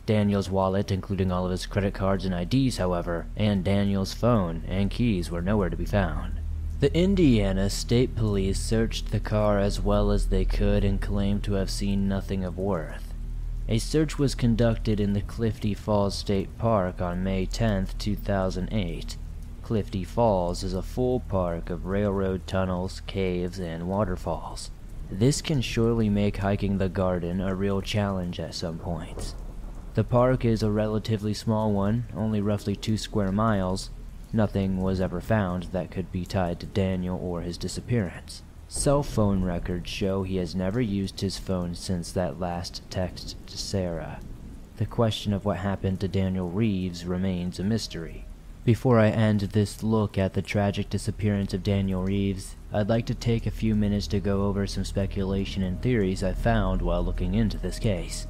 Daniel's wallet, including all of his credit cards and IDs, however, and Daniel's phone and keys were nowhere to be found. The Indiana State Police searched the car as well as they could and claimed to have seen nothing of worth. A search was conducted in the Clifty Falls State Park on May 10, 2008. Clifty Falls is a full park of railroad tunnels, caves, and waterfalls. This can surely make hiking the garden a real challenge at some points. The park is a relatively small one, only roughly two square miles, Nothing was ever found that could be tied to Daniel or his disappearance. Cell phone records show he has never used his phone since that last text to Sarah. The question of what happened to Daniel Reeves remains a mystery. Before I end this look at the tragic disappearance of Daniel Reeves, I'd like to take a few minutes to go over some speculation and theories I found while looking into this case.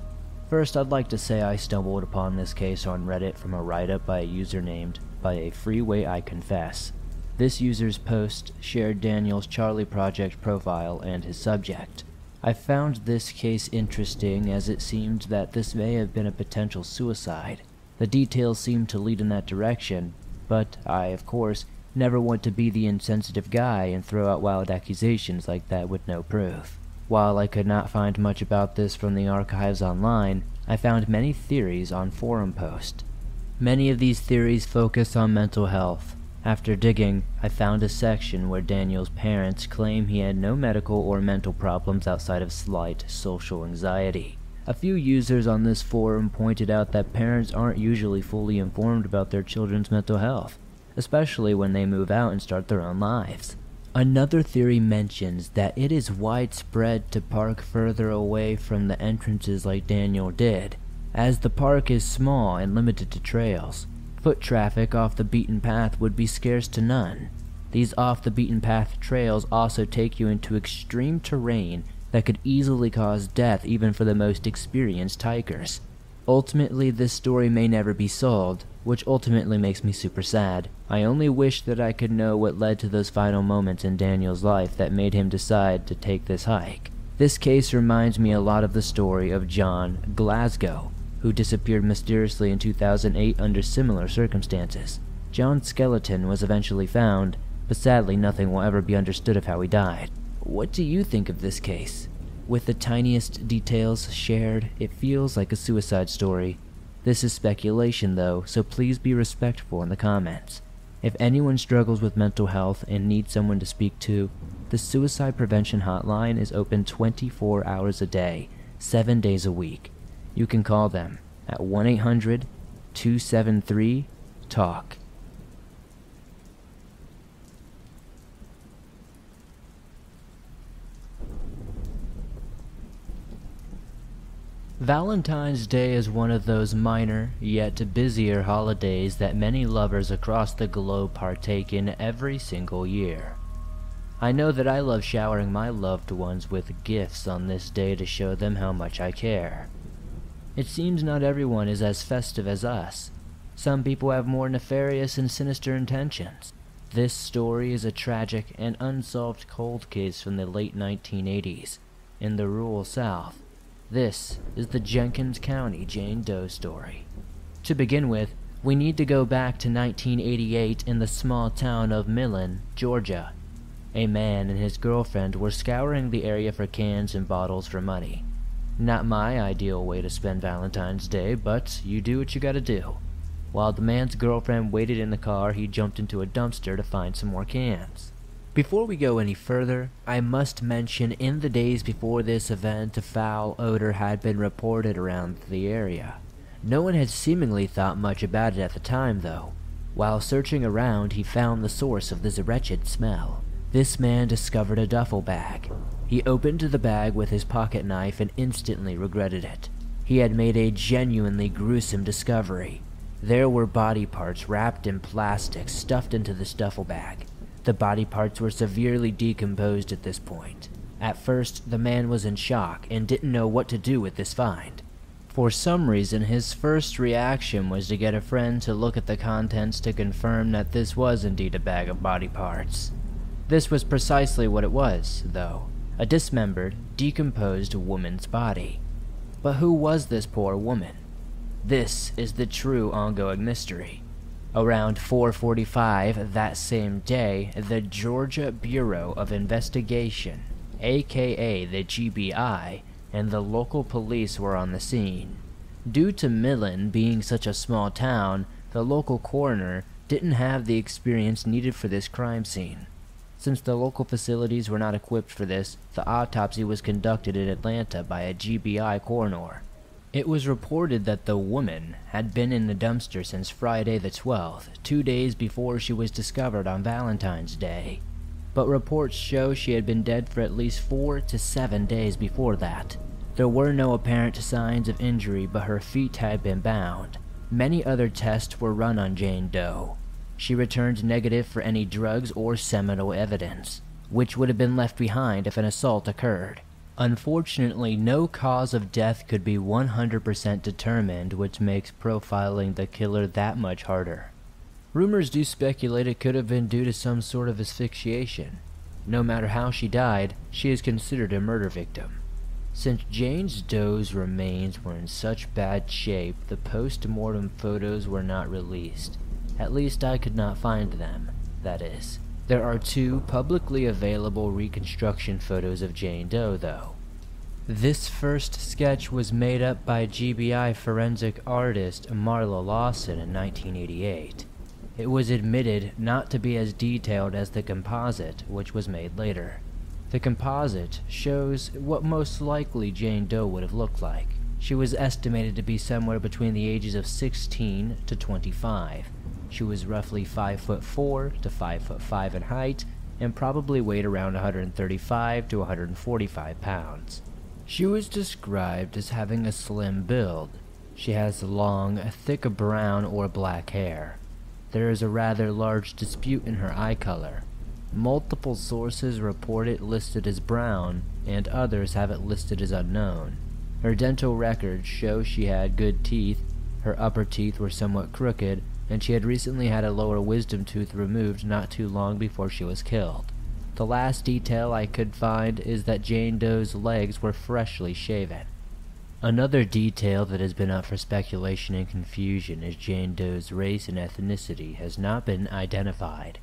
First, I'd like to say I stumbled upon this case on Reddit from a write up by a user named by a freeway I confess. This user's post shared Daniel's Charley Project profile and his subject. I found this case interesting as it seemed that this may have been a potential suicide. The details seemed to lead in that direction, but I, of course, never want to be the insensitive guy and throw out wild accusations like that with no proof. While I could not find much about this from the archives online, I found many theories on forum posts. Many of these theories focus on mental health. After digging, I found a section where Daniel's parents claim he had no medical or mental problems outside of slight social anxiety. A few users on this forum pointed out that parents aren't usually fully informed about their children's mental health, especially when they move out and start their own lives. Another theory mentions that it is widespread to park further away from the entrances like Daniel did, as the park is small and limited to trails, foot traffic off the beaten path would be scarce to none. These off the beaten path trails also take you into extreme terrain that could easily cause death even for the most experienced hikers. Ultimately, this story may never be solved, which ultimately makes me super sad. I only wish that I could know what led to those final moments in Daniel's life that made him decide to take this hike. This case reminds me a lot of the story of John Glasgow, who disappeared mysteriously in 2008 under similar circumstances. John's skeleton was eventually found, but sadly nothing will ever be understood of how he died. What do you think of this case? With the tiniest details shared, it feels like a suicide story. This is speculation though, so please be respectful in the comments. If anyone struggles with mental health and needs someone to speak to, the Suicide Prevention Hotline is open 24 hours a day, 7 days a week. You can call them at 1 800 273 TALK. Valentine's Day is one of those minor, yet busier holidays that many lovers across the globe partake in every single year. I know that I love showering my loved ones with gifts on this day to show them how much I care. It seems not everyone is as festive as us. Some people have more nefarious and sinister intentions. This story is a tragic and unsolved cold case from the late 1980s in the rural South this is the Jenkins County Jane Doe story. To begin with, we need to go back to 1988 in the small town of Millen, Georgia. A man and his girlfriend were scouring the area for cans and bottles for money. Not my ideal way to spend Valentine's Day, but you do what you gotta do. While the man's girlfriend waited in the car, he jumped into a dumpster to find some more cans. Before we go any further, I must mention in the days before this event, a foul odor had been reported around the area. No one had seemingly thought much about it at the time, though. While searching around, he found the source of this wretched smell. This man discovered a duffel bag. He opened the bag with his pocket knife and instantly regretted it. He had made a genuinely gruesome discovery. There were body parts wrapped in plastic stuffed into this duffel bag. The body parts were severely decomposed at this point. At first, the man was in shock and didn't know what to do with this find. For some reason, his first reaction was to get a friend to look at the contents to confirm that this was indeed a bag of body parts. This was precisely what it was, though a dismembered, decomposed woman's body. But who was this poor woman? This is the true ongoing mystery. Around 4:45 that same day, the Georgia Bureau of Investigation, aka the GBI, and the local police were on the scene. Due to Millen being such a small town, the local coroner didn't have the experience needed for this crime scene. Since the local facilities were not equipped for this, the autopsy was conducted in Atlanta by a GBI coroner. It was reported that the woman had been in the dumpster since Friday the 12th, two days before she was discovered on Valentine's Day. But reports show she had been dead for at least four to seven days before that. There were no apparent signs of injury, but her feet had been bound. Many other tests were run on Jane Doe. She returned negative for any drugs or seminal evidence, which would have been left behind if an assault occurred. Unfortunately, no cause of death could be 100% determined, which makes profiling the killer that much harder. Rumors do speculate it could have been due to some sort of asphyxiation. No matter how she died, she is considered a murder victim. Since Jane Doe's remains were in such bad shape, the post-mortem photos were not released. At least I could not find them, that is. There are two publicly available reconstruction photos of Jane Doe, though. This first sketch was made up by GBI forensic artist Marla Lawson in 1988. It was admitted not to be as detailed as the composite, which was made later. The composite shows what most likely Jane Doe would have looked like. She was estimated to be somewhere between the ages of 16 to 25, she was roughly 5 foot 4 to 5 foot 5 in height and probably weighed around 135 to 145 pounds. She was described as having a slim build. She has long, thick brown or black hair. There is a rather large dispute in her eye color. Multiple sources report it listed as brown, and others have it listed as unknown. Her dental records show she had good teeth, her upper teeth were somewhat crooked, and she had recently had a lower wisdom tooth removed not too long before she was killed. The last detail I could find is that Jane Doe's legs were freshly shaven. Another detail that has been up for speculation and confusion is Jane Doe's race and ethnicity has not been identified.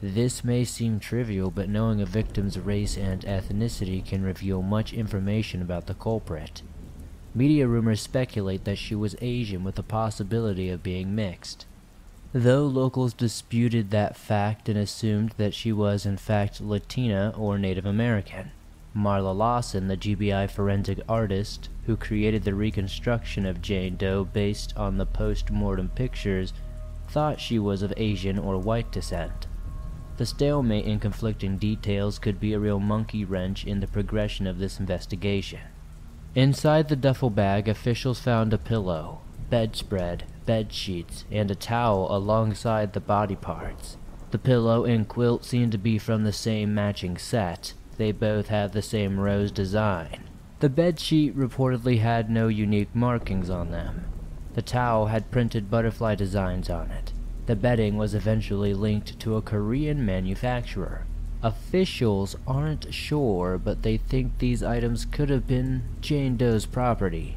This may seem trivial, but knowing a victim's race and ethnicity can reveal much information about the culprit. Media rumors speculate that she was Asian with the possibility of being mixed. Though locals disputed that fact and assumed that she was in fact Latina or Native American. Marla Lawson, the GBI forensic artist who created the reconstruction of Jane Doe based on the post mortem pictures, thought she was of Asian or white descent. The stalemate in conflicting details could be a real monkey wrench in the progression of this investigation. Inside the duffel bag, officials found a pillow, bedspread, bed sheets, and a towel alongside the body parts. The pillow and quilt seemed to be from the same matching set, they both had the same rose design. The bedsheet reportedly had no unique markings on them. The towel had printed butterfly designs on it. The bedding was eventually linked to a Korean manufacturer. Officials aren't sure, but they think these items could have been Jane Doe's property.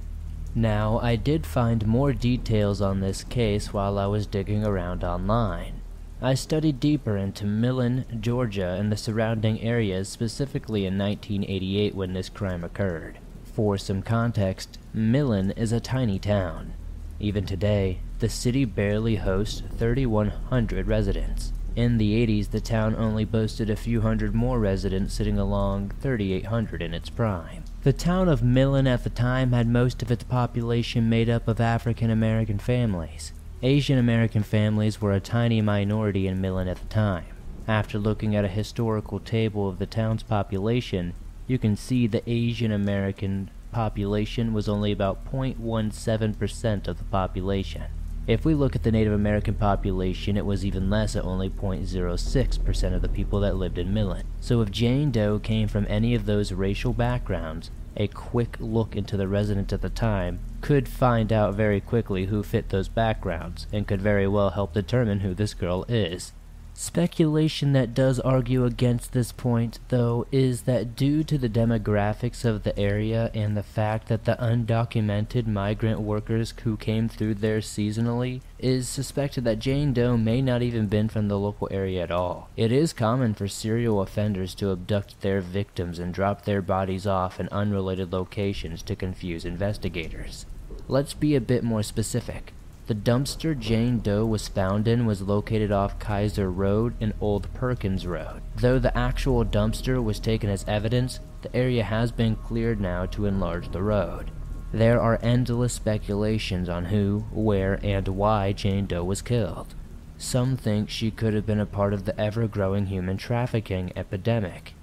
Now, I did find more details on this case while I was digging around online. I studied deeper into Millen, Georgia, and the surrounding areas, specifically in 1988 when this crime occurred. For some context, Millen is a tiny town. Even today, the city barely hosts 3,100 residents. In the 80s, the town only boasted a few hundred more residents, sitting along 3,800 in its prime. The town of Millen at the time had most of its population made up of African American families. Asian American families were a tiny minority in Millen at the time. After looking at a historical table of the town's population, you can see the Asian American population was only about 0.17% of the population. If we look at the Native American population, it was even less at only 0.06% of the people that lived in Millen. So if Jane Doe came from any of those racial backgrounds, a quick look into the residents at the time could find out very quickly who fit those backgrounds and could very well help determine who this girl is. Speculation that does argue against this point, though, is that due to the demographics of the area and the fact that the undocumented migrant workers who came through there seasonally is suspected that Jane Doe may not even been from the local area at all. It is common for serial offenders to abduct their victims and drop their bodies off in unrelated locations to confuse investigators. Let's be a bit more specific. The dumpster Jane Doe was found in was located off Kaiser Road and Old Perkins Road. Though the actual dumpster was taken as evidence, the area has been cleared now to enlarge the road. There are endless speculations on who, where, and why Jane Doe was killed. Some think she could have been a part of the ever growing human trafficking epidemic.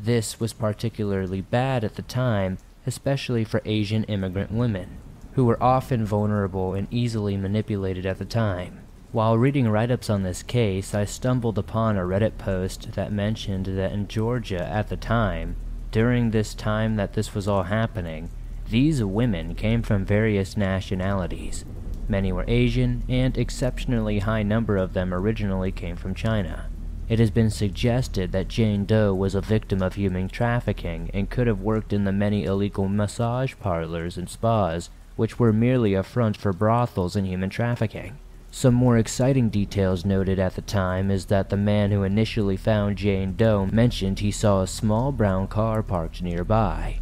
This was particularly bad at the time, especially for Asian immigrant women who were often vulnerable and easily manipulated at the time. While reading write ups on this case, I stumbled upon a Reddit post that mentioned that in Georgia at the time, during this time that this was all happening, these women came from various nationalities. Many were Asian, and exceptionally high number of them originally came from China. It has been suggested that Jane Doe was a victim of human trafficking and could have worked in the many illegal massage parlors and spas which were merely a front for brothels and human trafficking. Some more exciting details noted at the time is that the man who initially found Jane Doe mentioned he saw a small brown car parked nearby.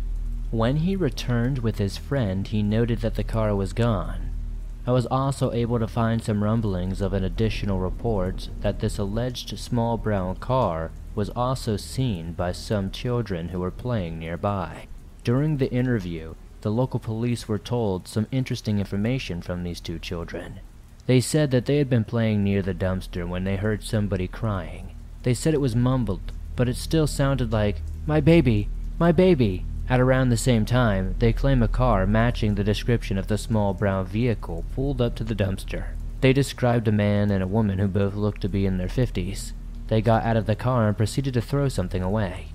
When he returned with his friend, he noted that the car was gone. I was also able to find some rumblings of an additional report that this alleged small brown car was also seen by some children who were playing nearby. During the interview, the local police were told some interesting information from these two children. They said that they had been playing near the dumpster when they heard somebody crying. They said it was mumbled, but it still sounded like, My baby! My baby! At around the same time, they claim a car matching the description of the small brown vehicle pulled up to the dumpster. They described a man and a woman who both looked to be in their 50s. They got out of the car and proceeded to throw something away.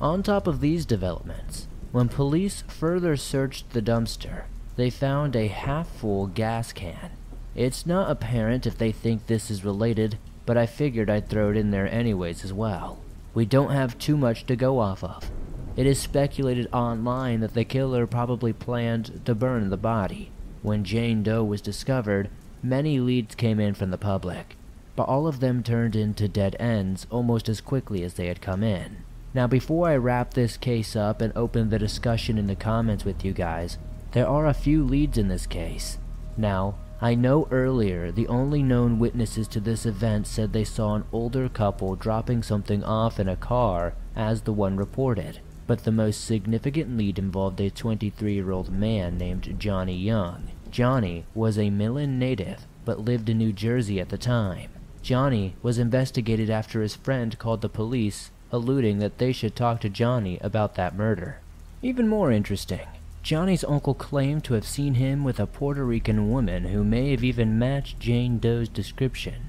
On top of these developments, when police further searched the dumpster, they found a half full gas can. It's not apparent if they think this is related, but I figured I'd throw it in there anyways as well. We don't have too much to go off of. It is speculated online that the killer probably planned to burn the body. When Jane Doe was discovered, many leads came in from the public, but all of them turned into dead ends almost as quickly as they had come in. Now, before I wrap this case up and open the discussion in the comments with you guys, there are a few leads in this case. Now, I know earlier the only known witnesses to this event said they saw an older couple dropping something off in a car as the one reported, but the most significant lead involved a 23 year old man named Johnny Young. Johnny was a Millen native but lived in New Jersey at the time. Johnny was investigated after his friend called the police, alluding that they should talk to Johnny about that murder. Even more interesting, Johnny's uncle claimed to have seen him with a Puerto Rican woman who may have even matched Jane Doe's description.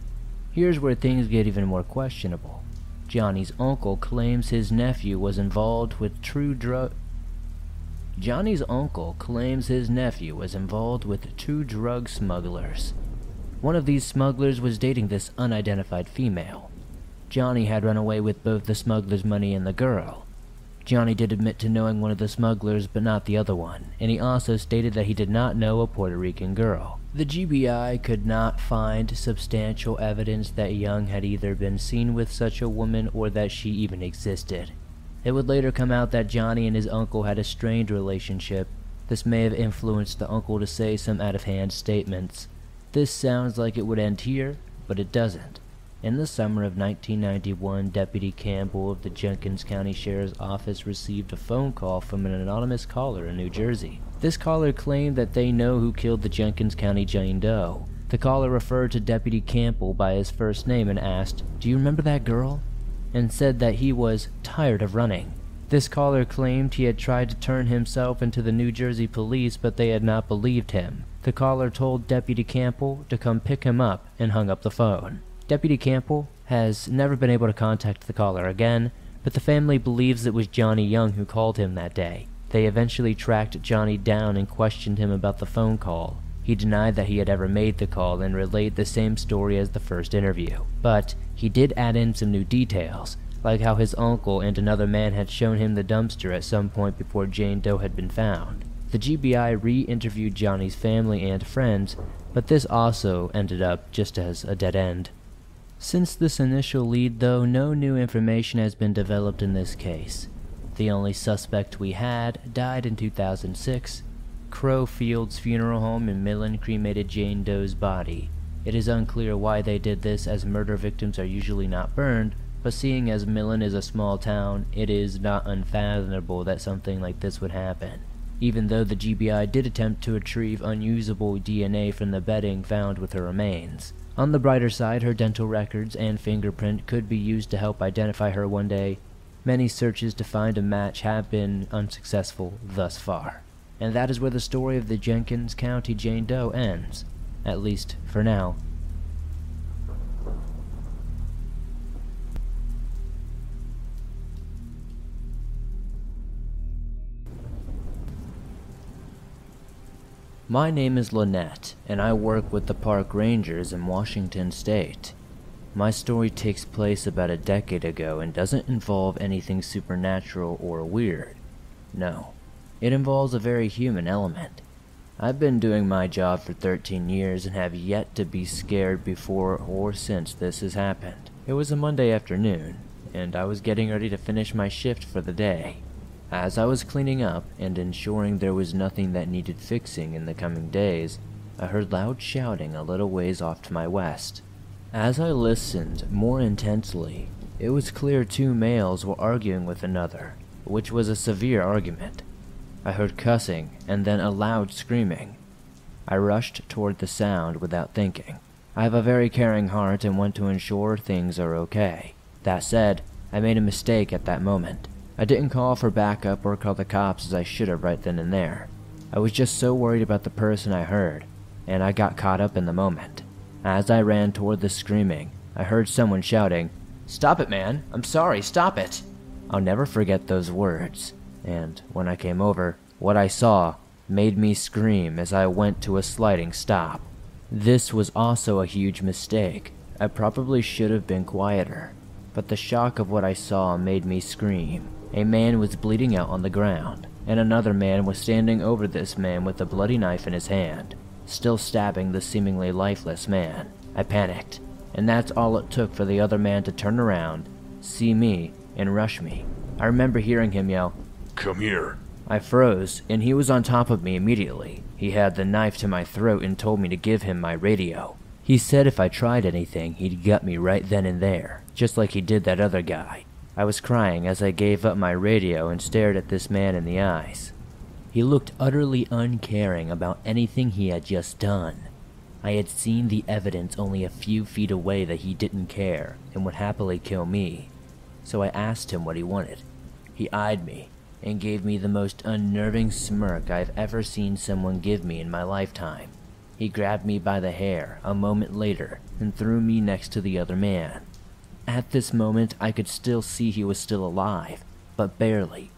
Here's where things get even more questionable. Johnny's uncle claims his nephew was involved with true drug. Johnny's uncle claims his nephew was involved with two drug smugglers. One of these smugglers was dating this unidentified female. Johnny had run away with both the smuggler's money and the girl. Johnny did admit to knowing one of the smugglers, but not the other one, and he also stated that he did not know a Puerto Rican girl. The GBI could not find substantial evidence that Young had either been seen with such a woman or that she even existed. It would later come out that Johnny and his uncle had a strained relationship. This may have influenced the uncle to say some out of hand statements. This sounds like it would end here, but it doesn't. In the summer of 1991, Deputy Campbell of the Jenkins County Sheriff's Office received a phone call from an anonymous caller in New Jersey. This caller claimed that they know who killed the Jenkins County Jane Doe. The caller referred to Deputy Campbell by his first name and asked, Do you remember that girl? and said that he was tired of running. This caller claimed he had tried to turn himself into the New Jersey police, but they had not believed him. The caller told Deputy Campbell to come pick him up and hung up the phone. Deputy Campbell has never been able to contact the caller again, but the family believes it was Johnny Young who called him that day. They eventually tracked Johnny down and questioned him about the phone call. He denied that he had ever made the call and relayed the same story as the first interview. But he did add in some new details, like how his uncle and another man had shown him the dumpster at some point before Jane Doe had been found. The GBI re interviewed Johnny's family and friends, but this also ended up just as a dead end. Since this initial lead, though, no new information has been developed in this case. The only suspect we had died in 2006. Crow Fields Funeral Home in Millen cremated Jane Doe's body. It is unclear why they did this, as murder victims are usually not burned, but seeing as Millen is a small town, it is not unfathomable that something like this would happen. Even though the GBI did attempt to retrieve unusable DNA from the bedding found with her remains. On the brighter side, her dental records and fingerprint could be used to help identify her one day. Many searches to find a match have been unsuccessful thus far. And that is where the story of the Jenkins County Jane Doe ends, at least for now. My name is Lynette, and I work with the park rangers in Washington state. My story takes place about a decade ago and doesn't involve anything supernatural or weird. No, it involves a very human element. I've been doing my job for 13 years and have yet to be scared before or since this has happened. It was a Monday afternoon, and I was getting ready to finish my shift for the day. As I was cleaning up and ensuring there was nothing that needed fixing in the coming days, I heard loud shouting a little ways off to my west. As I listened more intensely, it was clear two males were arguing with another, which was a severe argument. I heard cussing and then a loud screaming. I rushed toward the sound without thinking. I have a very caring heart and want to ensure things are okay. That said, I made a mistake at that moment. I didn't call for backup or call the cops as I should have right then and there. I was just so worried about the person I heard, and I got caught up in the moment. As I ran toward the screaming, I heard someone shouting, Stop it, man! I'm sorry, stop it! I'll never forget those words, and when I came over, what I saw made me scream as I went to a sliding stop. This was also a huge mistake. I probably should have been quieter, but the shock of what I saw made me scream. A man was bleeding out on the ground, and another man was standing over this man with a bloody knife in his hand, still stabbing the seemingly lifeless man. I panicked, and that's all it took for the other man to turn around, see me, and rush me. I remember hearing him yell, Come here. I froze, and he was on top of me immediately. He had the knife to my throat and told me to give him my radio. He said if I tried anything, he'd gut me right then and there, just like he did that other guy. I was crying as I gave up my radio and stared at this man in the eyes. He looked utterly uncaring about anything he had just done. I had seen the evidence only a few feet away that he didn't care and would happily kill me, so I asked him what he wanted. He eyed me and gave me the most unnerving smirk I've ever seen someone give me in my lifetime. He grabbed me by the hair a moment later and threw me next to the other man. At this moment, I could still see he was still alive, but barely.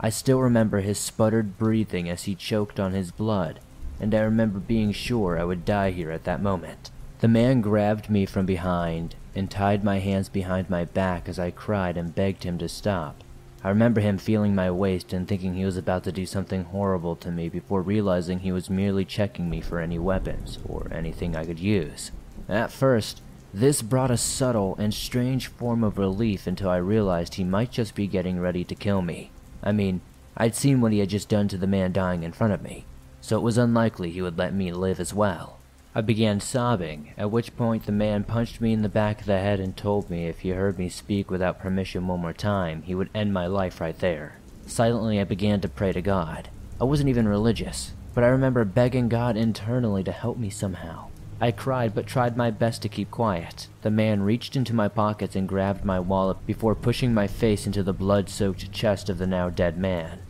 I still remember his sputtered breathing as he choked on his blood, and I remember being sure I would die here at that moment. The man grabbed me from behind and tied my hands behind my back as I cried and begged him to stop. I remember him feeling my waist and thinking he was about to do something horrible to me before realizing he was merely checking me for any weapons or anything I could use. At first, this brought a subtle and strange form of relief until I realized he might just be getting ready to kill me. I mean, I'd seen what he had just done to the man dying in front of me, so it was unlikely he would let me live as well. I began sobbing, at which point the man punched me in the back of the head and told me if he heard me speak without permission one more time, he would end my life right there. Silently, I began to pray to God. I wasn't even religious, but I remember begging God internally to help me somehow. I cried but tried my best to keep quiet. The man reached into my pockets and grabbed my wallet before pushing my face into the blood soaked chest of the now dead man.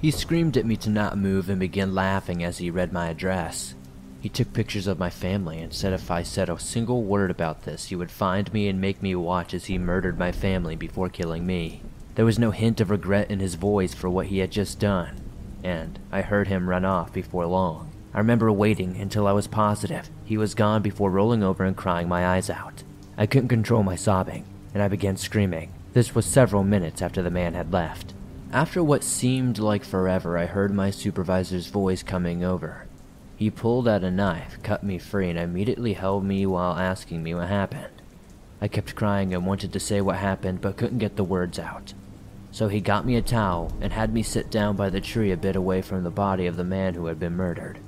He screamed at me to not move and began laughing as he read my address. He took pictures of my family and said if I said a single word about this, he would find me and make me watch as he murdered my family before killing me. There was no hint of regret in his voice for what he had just done, and I heard him run off before long. I remember waiting until I was positive he was gone before rolling over and crying my eyes out. I couldn't control my sobbing, and I began screaming. This was several minutes after the man had left. After what seemed like forever, I heard my supervisor's voice coming over. He pulled out a knife, cut me free, and immediately held me while asking me what happened. I kept crying and wanted to say what happened, but couldn't get the words out. So he got me a towel and had me sit down by the tree a bit away from the body of the man who had been murdered.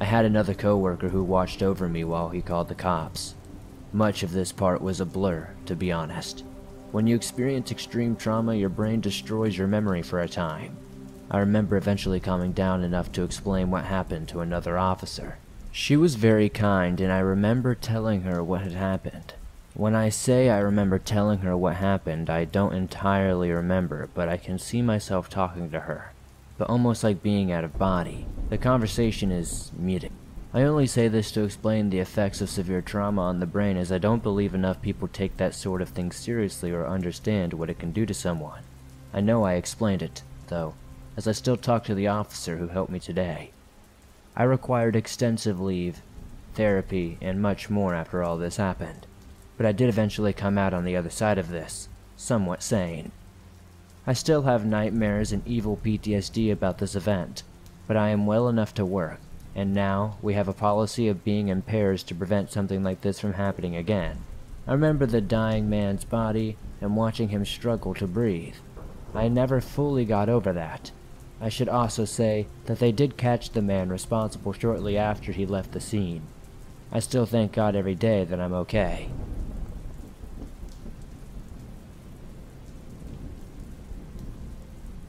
I had another coworker who watched over me while he called the cops. Much of this part was a blur, to be honest. When you experience extreme trauma, your brain destroys your memory for a time. I remember eventually calming down enough to explain what happened to another officer. She was very kind, and I remember telling her what had happened. When I say I remember telling her what happened, I don't entirely remember, but I can see myself talking to her, but almost like being out of body. The conversation is muted. I only say this to explain the effects of severe trauma on the brain as I don't believe enough people take that sort of thing seriously or understand what it can do to someone. I know I explained it, though, as I still talk to the officer who helped me today. I required extensive leave, therapy, and much more after all this happened, but I did eventually come out on the other side of this, somewhat sane. I still have nightmares and evil PTSD about this event, but I am well enough to work, and now we have a policy of being in pairs to prevent something like this from happening again. I remember the dying man's body and watching him struggle to breathe. I never fully got over that, I should also say that they did catch the man responsible shortly after he left the scene. I still thank God every day that I'm okay.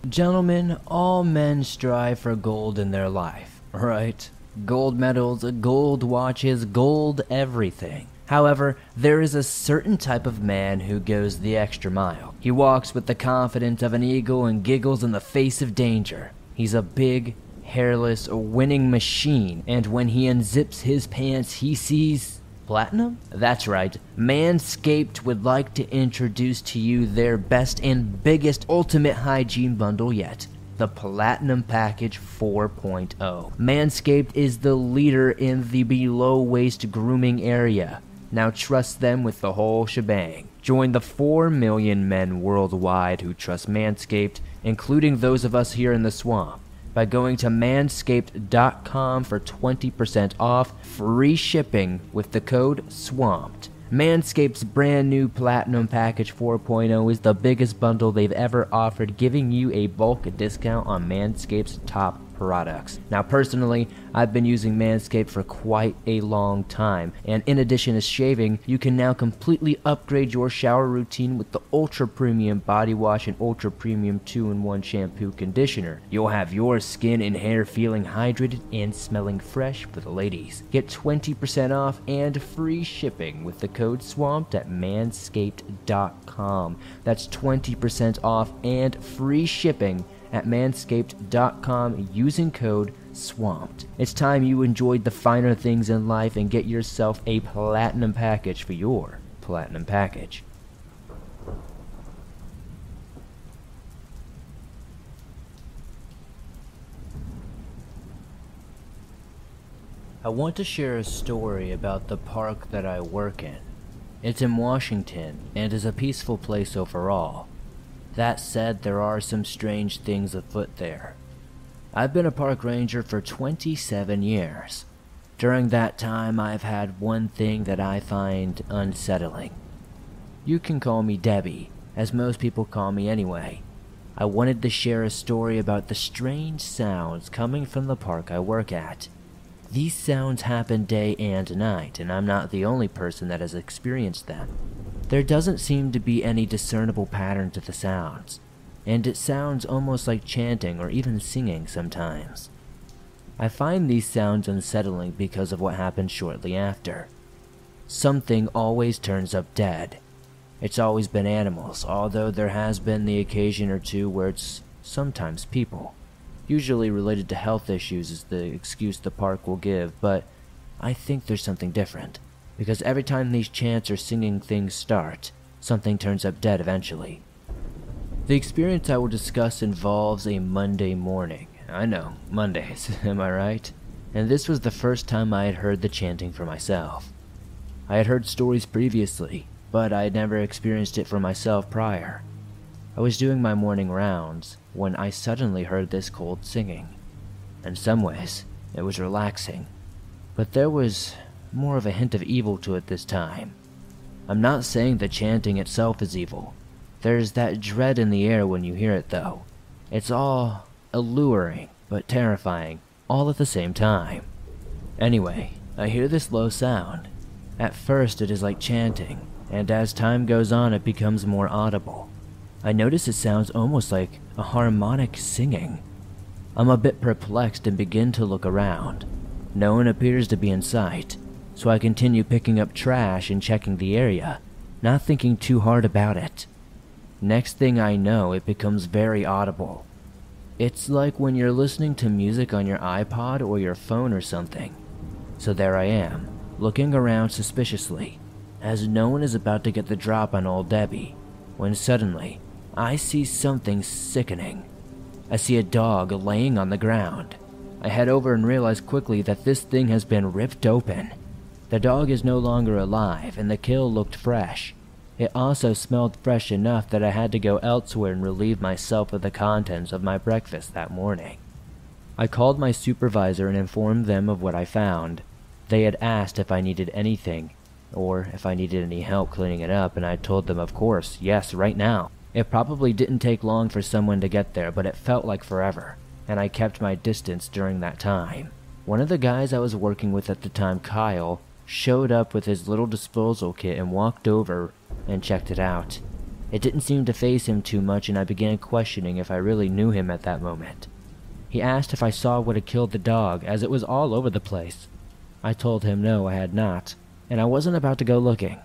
Gentlemen, all men strive for gold in their life, right? Gold medals, gold watches, gold everything. However, there is a certain type of man who goes the extra mile. He walks with the confidence of an eagle and giggles in the face of danger. He's a big, hairless, winning machine, and when he unzips his pants, he sees platinum? That's right. Manscaped would like to introduce to you their best and biggest ultimate hygiene bundle yet the Platinum Package 4.0. Manscaped is the leader in the below waist grooming area. Now trust them with the whole shebang. Join the 4 million men worldwide who trust Manscaped, including those of us here in the swamp, by going to manscaped.com for 20% off free shipping with the code SWAMPED. Manscaped's brand new Platinum Package 4.0 is the biggest bundle they've ever offered, giving you a bulk discount on Manscaped's top products. Now, personally, I've been using Manscaped for quite a long time, and in addition to shaving, you can now completely upgrade your shower routine with the Ultra Premium Body Wash and Ultra Premium 2 in 1 Shampoo Conditioner. You'll have your skin and hair feeling hydrated and smelling fresh for the ladies. Get 20% off and free shipping with the code SWAMPED at manscaped.com. That's 20% off and free shipping at manscaped.com using code SWAMPED. It's time you enjoyed the finer things in life and get yourself a platinum package for your platinum package. I want to share a story about the park that I work in. It's in Washington and is a peaceful place overall. That said, there are some strange things afoot there. I've been a park ranger for 27 years. During that time, I've had one thing that I find unsettling. You can call me Debbie, as most people call me anyway. I wanted to share a story about the strange sounds coming from the park I work at. These sounds happen day and night, and I'm not the only person that has experienced them. There doesn't seem to be any discernible pattern to the sounds, and it sounds almost like chanting or even singing sometimes. I find these sounds unsettling because of what happens shortly after. Something always turns up dead. It's always been animals, although there has been the occasion or two where it's sometimes people. Usually related to health issues is the excuse the park will give, but I think there's something different because every time these chants or singing things start, something turns up dead eventually. The experience I will discuss involves a Monday morning. I know, Mondays, <laughs> am I right? And this was the first time I had heard the chanting for myself. I had heard stories previously, but I had never experienced it for myself prior. I was doing my morning rounds when I suddenly heard this cold singing. In some ways, it was relaxing, but there was more of a hint of evil to it this time. I'm not saying the chanting itself is evil. There's that dread in the air when you hear it, though. It's all alluring, but terrifying, all at the same time. Anyway, I hear this low sound. At first, it is like chanting, and as time goes on, it becomes more audible. I notice it sounds almost like a harmonic singing. I'm a bit perplexed and begin to look around. No one appears to be in sight, so I continue picking up trash and checking the area, not thinking too hard about it. Next thing I know, it becomes very audible. It's like when you're listening to music on your iPod or your phone or something. So there I am, looking around suspiciously, as no one is about to get the drop on old Debbie, when suddenly I see something sickening. I see a dog laying on the ground. I head over and realize quickly that this thing has been ripped open. The dog is no longer alive, and the kill looked fresh. It also smelled fresh enough that I had to go elsewhere and relieve myself of the contents of my breakfast that morning. I called my supervisor and informed them of what I found. They had asked if I needed anything, or if I needed any help cleaning it up, and I told them, of course, yes, right now. It probably didn't take long for someone to get there, but it felt like forever, and I kept my distance during that time. One of the guys I was working with at the time, Kyle, showed up with his little disposal kit and walked over and checked it out. It didn't seem to faze him too much, and I began questioning if I really knew him at that moment. He asked if I saw what had killed the dog, as it was all over the place. I told him no, I had not, and I wasn't about to go looking.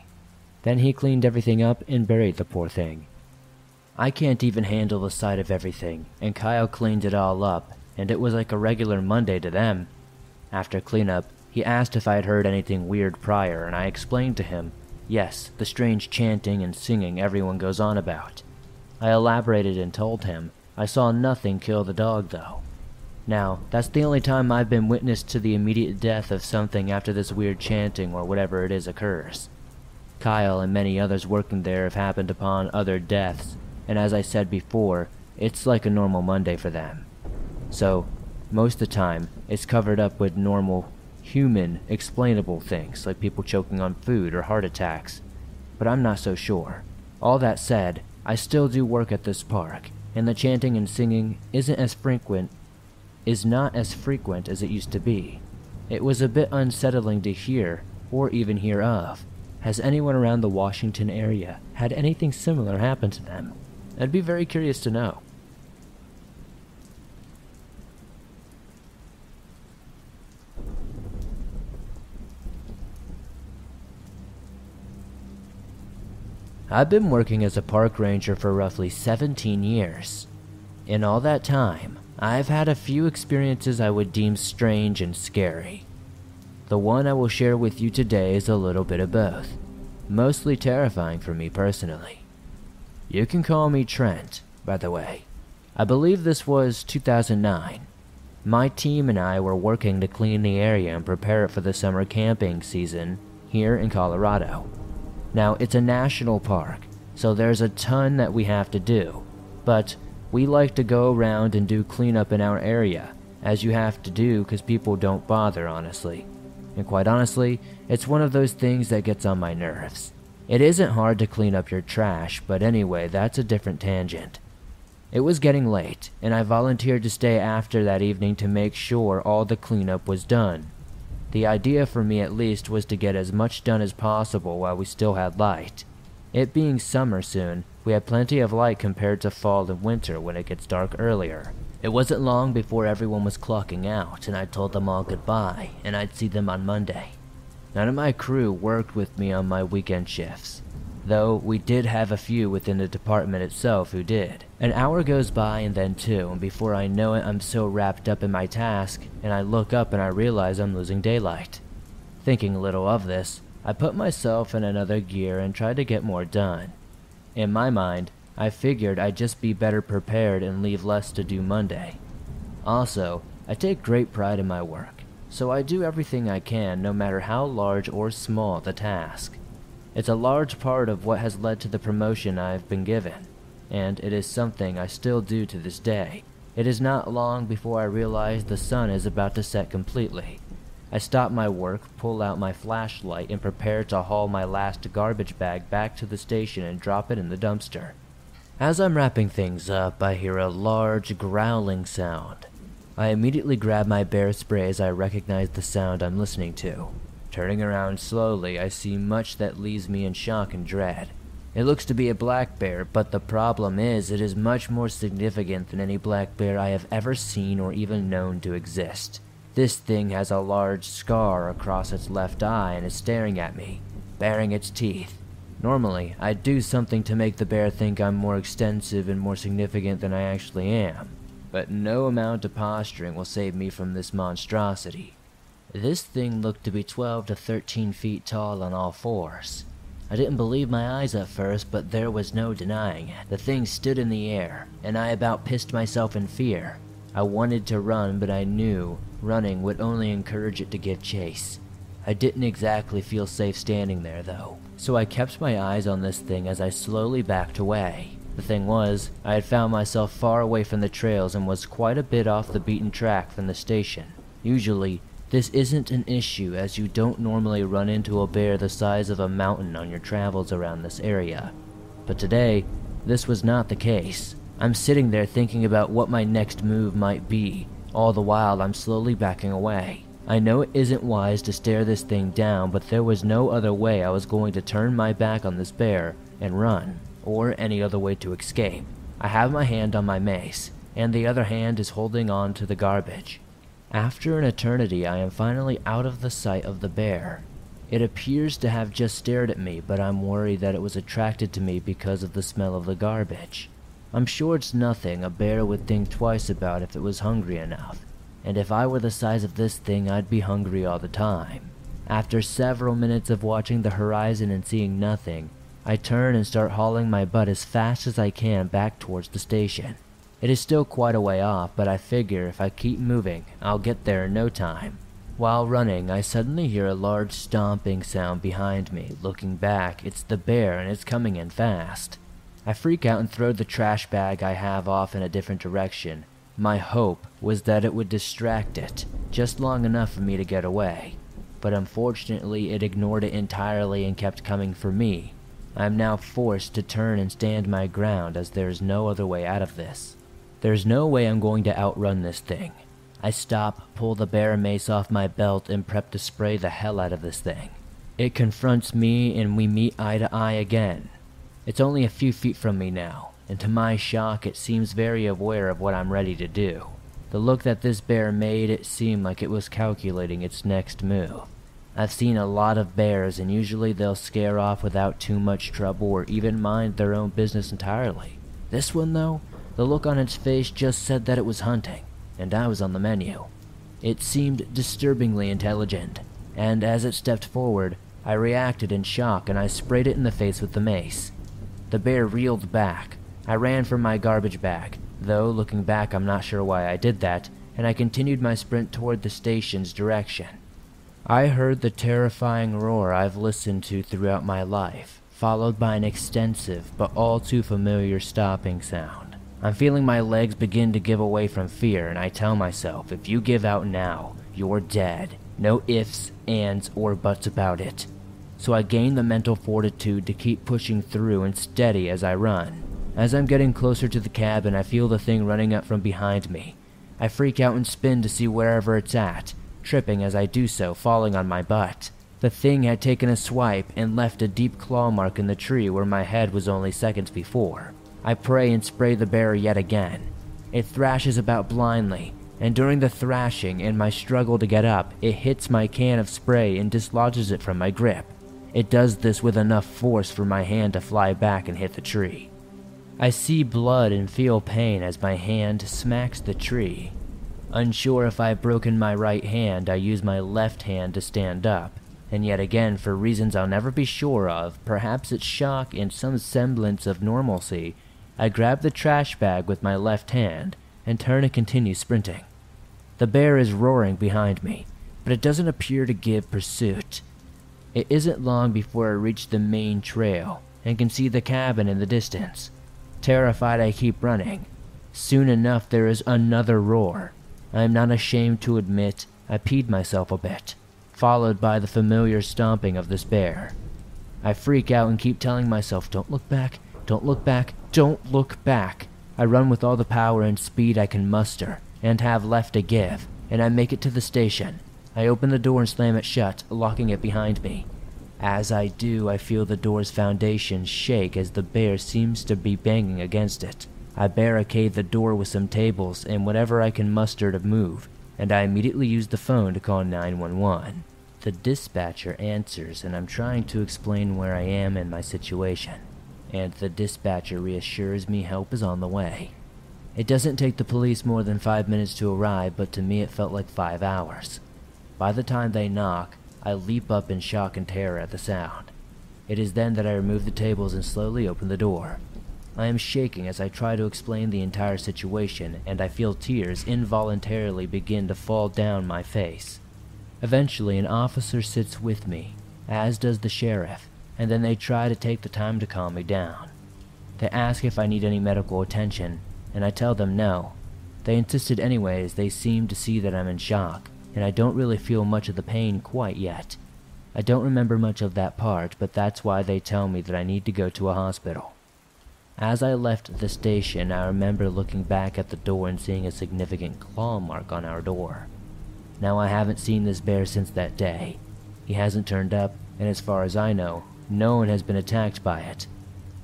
Then he cleaned everything up and buried the poor thing. I can't even handle the sight of everything, and Kyle cleaned it all up, and it was like a regular Monday to them. After cleanup, he asked if I had heard anything weird prior, and I explained to him, yes, the strange chanting and singing everyone goes on about. I elaborated and told him I saw nothing kill the dog, though. Now, that's the only time I've been witness to the immediate death of something after this weird chanting or whatever it is occurs. Kyle and many others working there have happened upon other deaths, and as I said before, it's like a normal Monday for them. So, most of the time, it's covered up with normal human, explainable things like people choking on food or heart attacks, but I'm not so sure. All that said, I still do work at this park, and the chanting and singing isn't as frequent is not as frequent as it used to be. It was a bit unsettling to hear or even hear of. Has anyone around the Washington area had anything similar happen to them? I'd be very curious to know. I've been working as a park ranger for roughly 17 years. In all that time, I've had a few experiences I would deem strange and scary. The one I will share with you today is a little bit of both, mostly terrifying for me personally. You can call me Trent, by the way. I believe this was 2009. My team and I were working to clean the area and prepare it for the summer camping season here in Colorado. Now, it's a national park, so there's a ton that we have to do, but we like to go around and do cleanup in our area, as you have to do because people don't bother, honestly. And quite honestly, it's one of those things that gets on my nerves. It isn't hard to clean up your trash, but anyway, that's a different tangent. It was getting late, and I volunteered to stay after that evening to make sure all the cleanup was done. The idea for me at least was to get as much done as possible while we still had light. It being summer soon, we had plenty of light compared to fall and winter when it gets dark earlier. It wasn't long before everyone was clocking out, and I told them all goodbye, and I'd see them on Monday. None of my crew worked with me on my weekend shifts, though we did have a few within the department itself who did. An hour goes by and then two, and before I know it, I'm so wrapped up in my task, and I look up and I realize I'm losing daylight. Thinking little of this, I put myself in another gear and tried to get more done. In my mind, I figured I'd just be better prepared and leave less to do Monday. Also, I take great pride in my work, so I do everything I can no matter how large or small the task. It's a large part of what has led to the promotion I've been given, and it is something I still do to this day. It is not long before I realize the sun is about to set completely. I stop my work, pull out my flashlight, and prepare to haul my last garbage bag back to the station and drop it in the dumpster. As I'm wrapping things up, I hear a large growling sound. I immediately grab my bear spray as I recognize the sound I'm listening to. Turning around slowly, I see much that leaves me in shock and dread. It looks to be a black bear, but the problem is it is much more significant than any black bear I have ever seen or even known to exist. This thing has a large scar across its left eye and is staring at me, baring its teeth. Normally, I'd do something to make the bear think I'm more extensive and more significant than I actually am, but no amount of posturing will save me from this monstrosity. This thing looked to be 12 to 13 feet tall on all fours. I didn't believe my eyes at first, but there was no denying. The thing stood in the air, and I about pissed myself in fear. I wanted to run, but I knew running would only encourage it to give chase. I didn't exactly feel safe standing there, though, so I kept my eyes on this thing as I slowly backed away. The thing was, I had found myself far away from the trails and was quite a bit off the beaten track from the station. Usually, this isn't an issue as you don't normally run into a bear the size of a mountain on your travels around this area. But today, this was not the case. I'm sitting there thinking about what my next move might be, all the while I'm slowly backing away. I know it isn't wise to stare this thing down, but there was no other way I was going to turn my back on this bear and run, or any other way to escape. I have my hand on my mace, and the other hand is holding on to the garbage. After an eternity, I am finally out of the sight of the bear. It appears to have just stared at me, but I'm worried that it was attracted to me because of the smell of the garbage. I'm sure it's nothing a bear would think twice about if it was hungry enough, and if I were the size of this thing, I'd be hungry all the time. After several minutes of watching the horizon and seeing nothing, I turn and start hauling my butt as fast as I can back towards the station. It is still quite a way off, but I figure if I keep moving, I'll get there in no time. While running, I suddenly hear a large stomping sound behind me. Looking back, it's the bear and it's coming in fast. I freak out and throw the trash bag I have off in a different direction, My hope was that it would distract it, just long enough for me to get away. But unfortunately, it ignored it entirely and kept coming for me. I am now forced to turn and stand my ground as there is no other way out of this. There's no way I'm going to outrun this thing. I stop, pull the bear mace off my belt, and prep to spray the hell out of this thing. It confronts me, and we meet eye to eye again. It's only a few feet from me now, and to my shock, it seems very aware of what I'm ready to do. The look that this bear made it seemed like it was calculating its next move. I've seen a lot of bears, and usually they'll scare off without too much trouble or even mind their own business entirely. This one, though, the look on its face just said that it was hunting, and I was on the menu. It seemed disturbingly intelligent, and as it stepped forward, I reacted in shock and I sprayed it in the face with the mace. The bear reeled back. I ran for my garbage bag, though looking back, I'm not sure why I did that, and I continued my sprint toward the station's direction. I heard the terrifying roar I've listened to throughout my life, followed by an extensive but all too familiar stopping sound. I'm feeling my legs begin to give away from fear, and I tell myself if you give out now, you're dead. No ifs, ands, or buts about it. So I gain the mental fortitude to keep pushing through and steady as I run. As I'm getting closer to the cabin, I feel the thing running up from behind me. I freak out and spin to see wherever it's at, tripping as I do so, falling on my butt. The thing had taken a swipe and left a deep claw mark in the tree where my head was only seconds before. I pray and spray the bear yet again. It thrashes about blindly, and during the thrashing and my struggle to get up, it hits my can of spray and dislodges it from my grip. It does this with enough force for my hand to fly back and hit the tree. I see blood and feel pain as my hand smacks the tree. Unsure if I've broken my right hand, I use my left hand to stand up. And yet again, for reasons I'll never be sure of, perhaps it's shock and some semblance of normalcy, I grab the trash bag with my left hand and turn and continue sprinting. The bear is roaring behind me, but it doesn't appear to give pursuit. It isn't long before I reach the main trail and can see the cabin in the distance. Terrified, I keep running. Soon enough, there is another roar. I am not ashamed to admit I peed myself a bit, followed by the familiar stomping of this bear. I freak out and keep telling myself, don't look back, don't look back, don't look back. I run with all the power and speed I can muster and have left to give, and I make it to the station. I open the door and slam it shut, locking it behind me. As I do, I feel the door's foundation shake as the bear seems to be banging against it. I barricade the door with some tables and whatever I can muster to move, and I immediately use the phone to call 911. The dispatcher answers, and I'm trying to explain where I am and my situation. And the dispatcher reassures me help is on the way. It doesn't take the police more than five minutes to arrive, but to me it felt like five hours. By the time they knock, I leap up in shock and terror at the sound. It is then that I remove the tables and slowly open the door. I am shaking as I try to explain the entire situation, and I feel tears involuntarily begin to fall down my face. Eventually, an officer sits with me, as does the sheriff, and then they try to take the time to calm me down. They ask if I need any medical attention, and I tell them no. They insisted anyways, they seem to see that I'm in shock, and I don't really feel much of the pain quite yet. I don't remember much of that part, but that's why they tell me that I need to go to a hospital. As I left the station, I remember looking back at the door and seeing a significant claw mark on our door. Now, I haven't seen this bear since that day. He hasn't turned up, and as far as I know, no one has been attacked by it.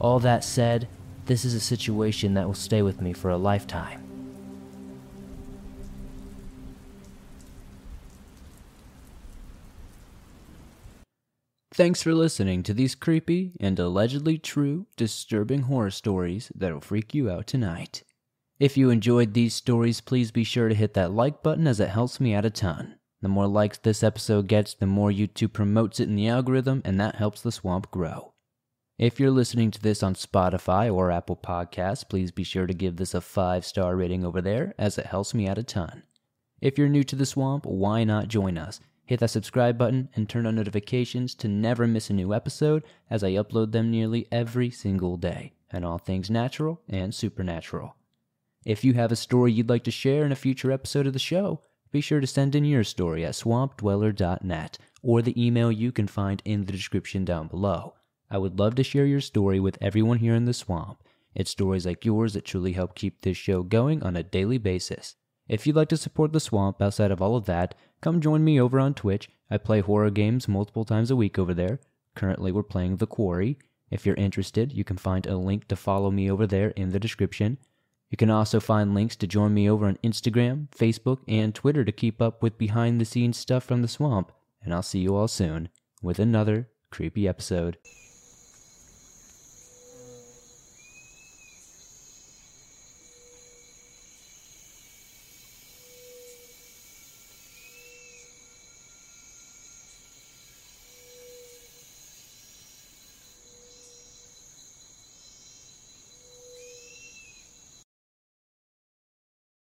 All that said, this is a situation that will stay with me for a lifetime. Thanks for listening to these creepy and allegedly true disturbing horror stories that'll freak you out tonight. If you enjoyed these stories, please be sure to hit that like button as it helps me out a ton. The more likes this episode gets, the more YouTube promotes it in the algorithm, and that helps the swamp grow. If you're listening to this on Spotify or Apple Podcasts, please be sure to give this a five star rating over there, as it helps me out a ton. If you're new to the swamp, why not join us? Hit that subscribe button and turn on notifications to never miss a new episode as I upload them nearly every single day, and all things natural and supernatural. If you have a story you'd like to share in a future episode of the show, be sure to send in your story at swampdweller.net or the email you can find in the description down below. I would love to share your story with everyone here in the swamp. It's stories like yours that truly help keep this show going on a daily basis. If you'd like to support the swamp outside of all of that, come join me over on Twitch. I play horror games multiple times a week over there. Currently, we're playing The Quarry. If you're interested, you can find a link to follow me over there in the description. You can also find links to join me over on Instagram, Facebook, and Twitter to keep up with behind the scenes stuff from the swamp. And I'll see you all soon with another creepy episode.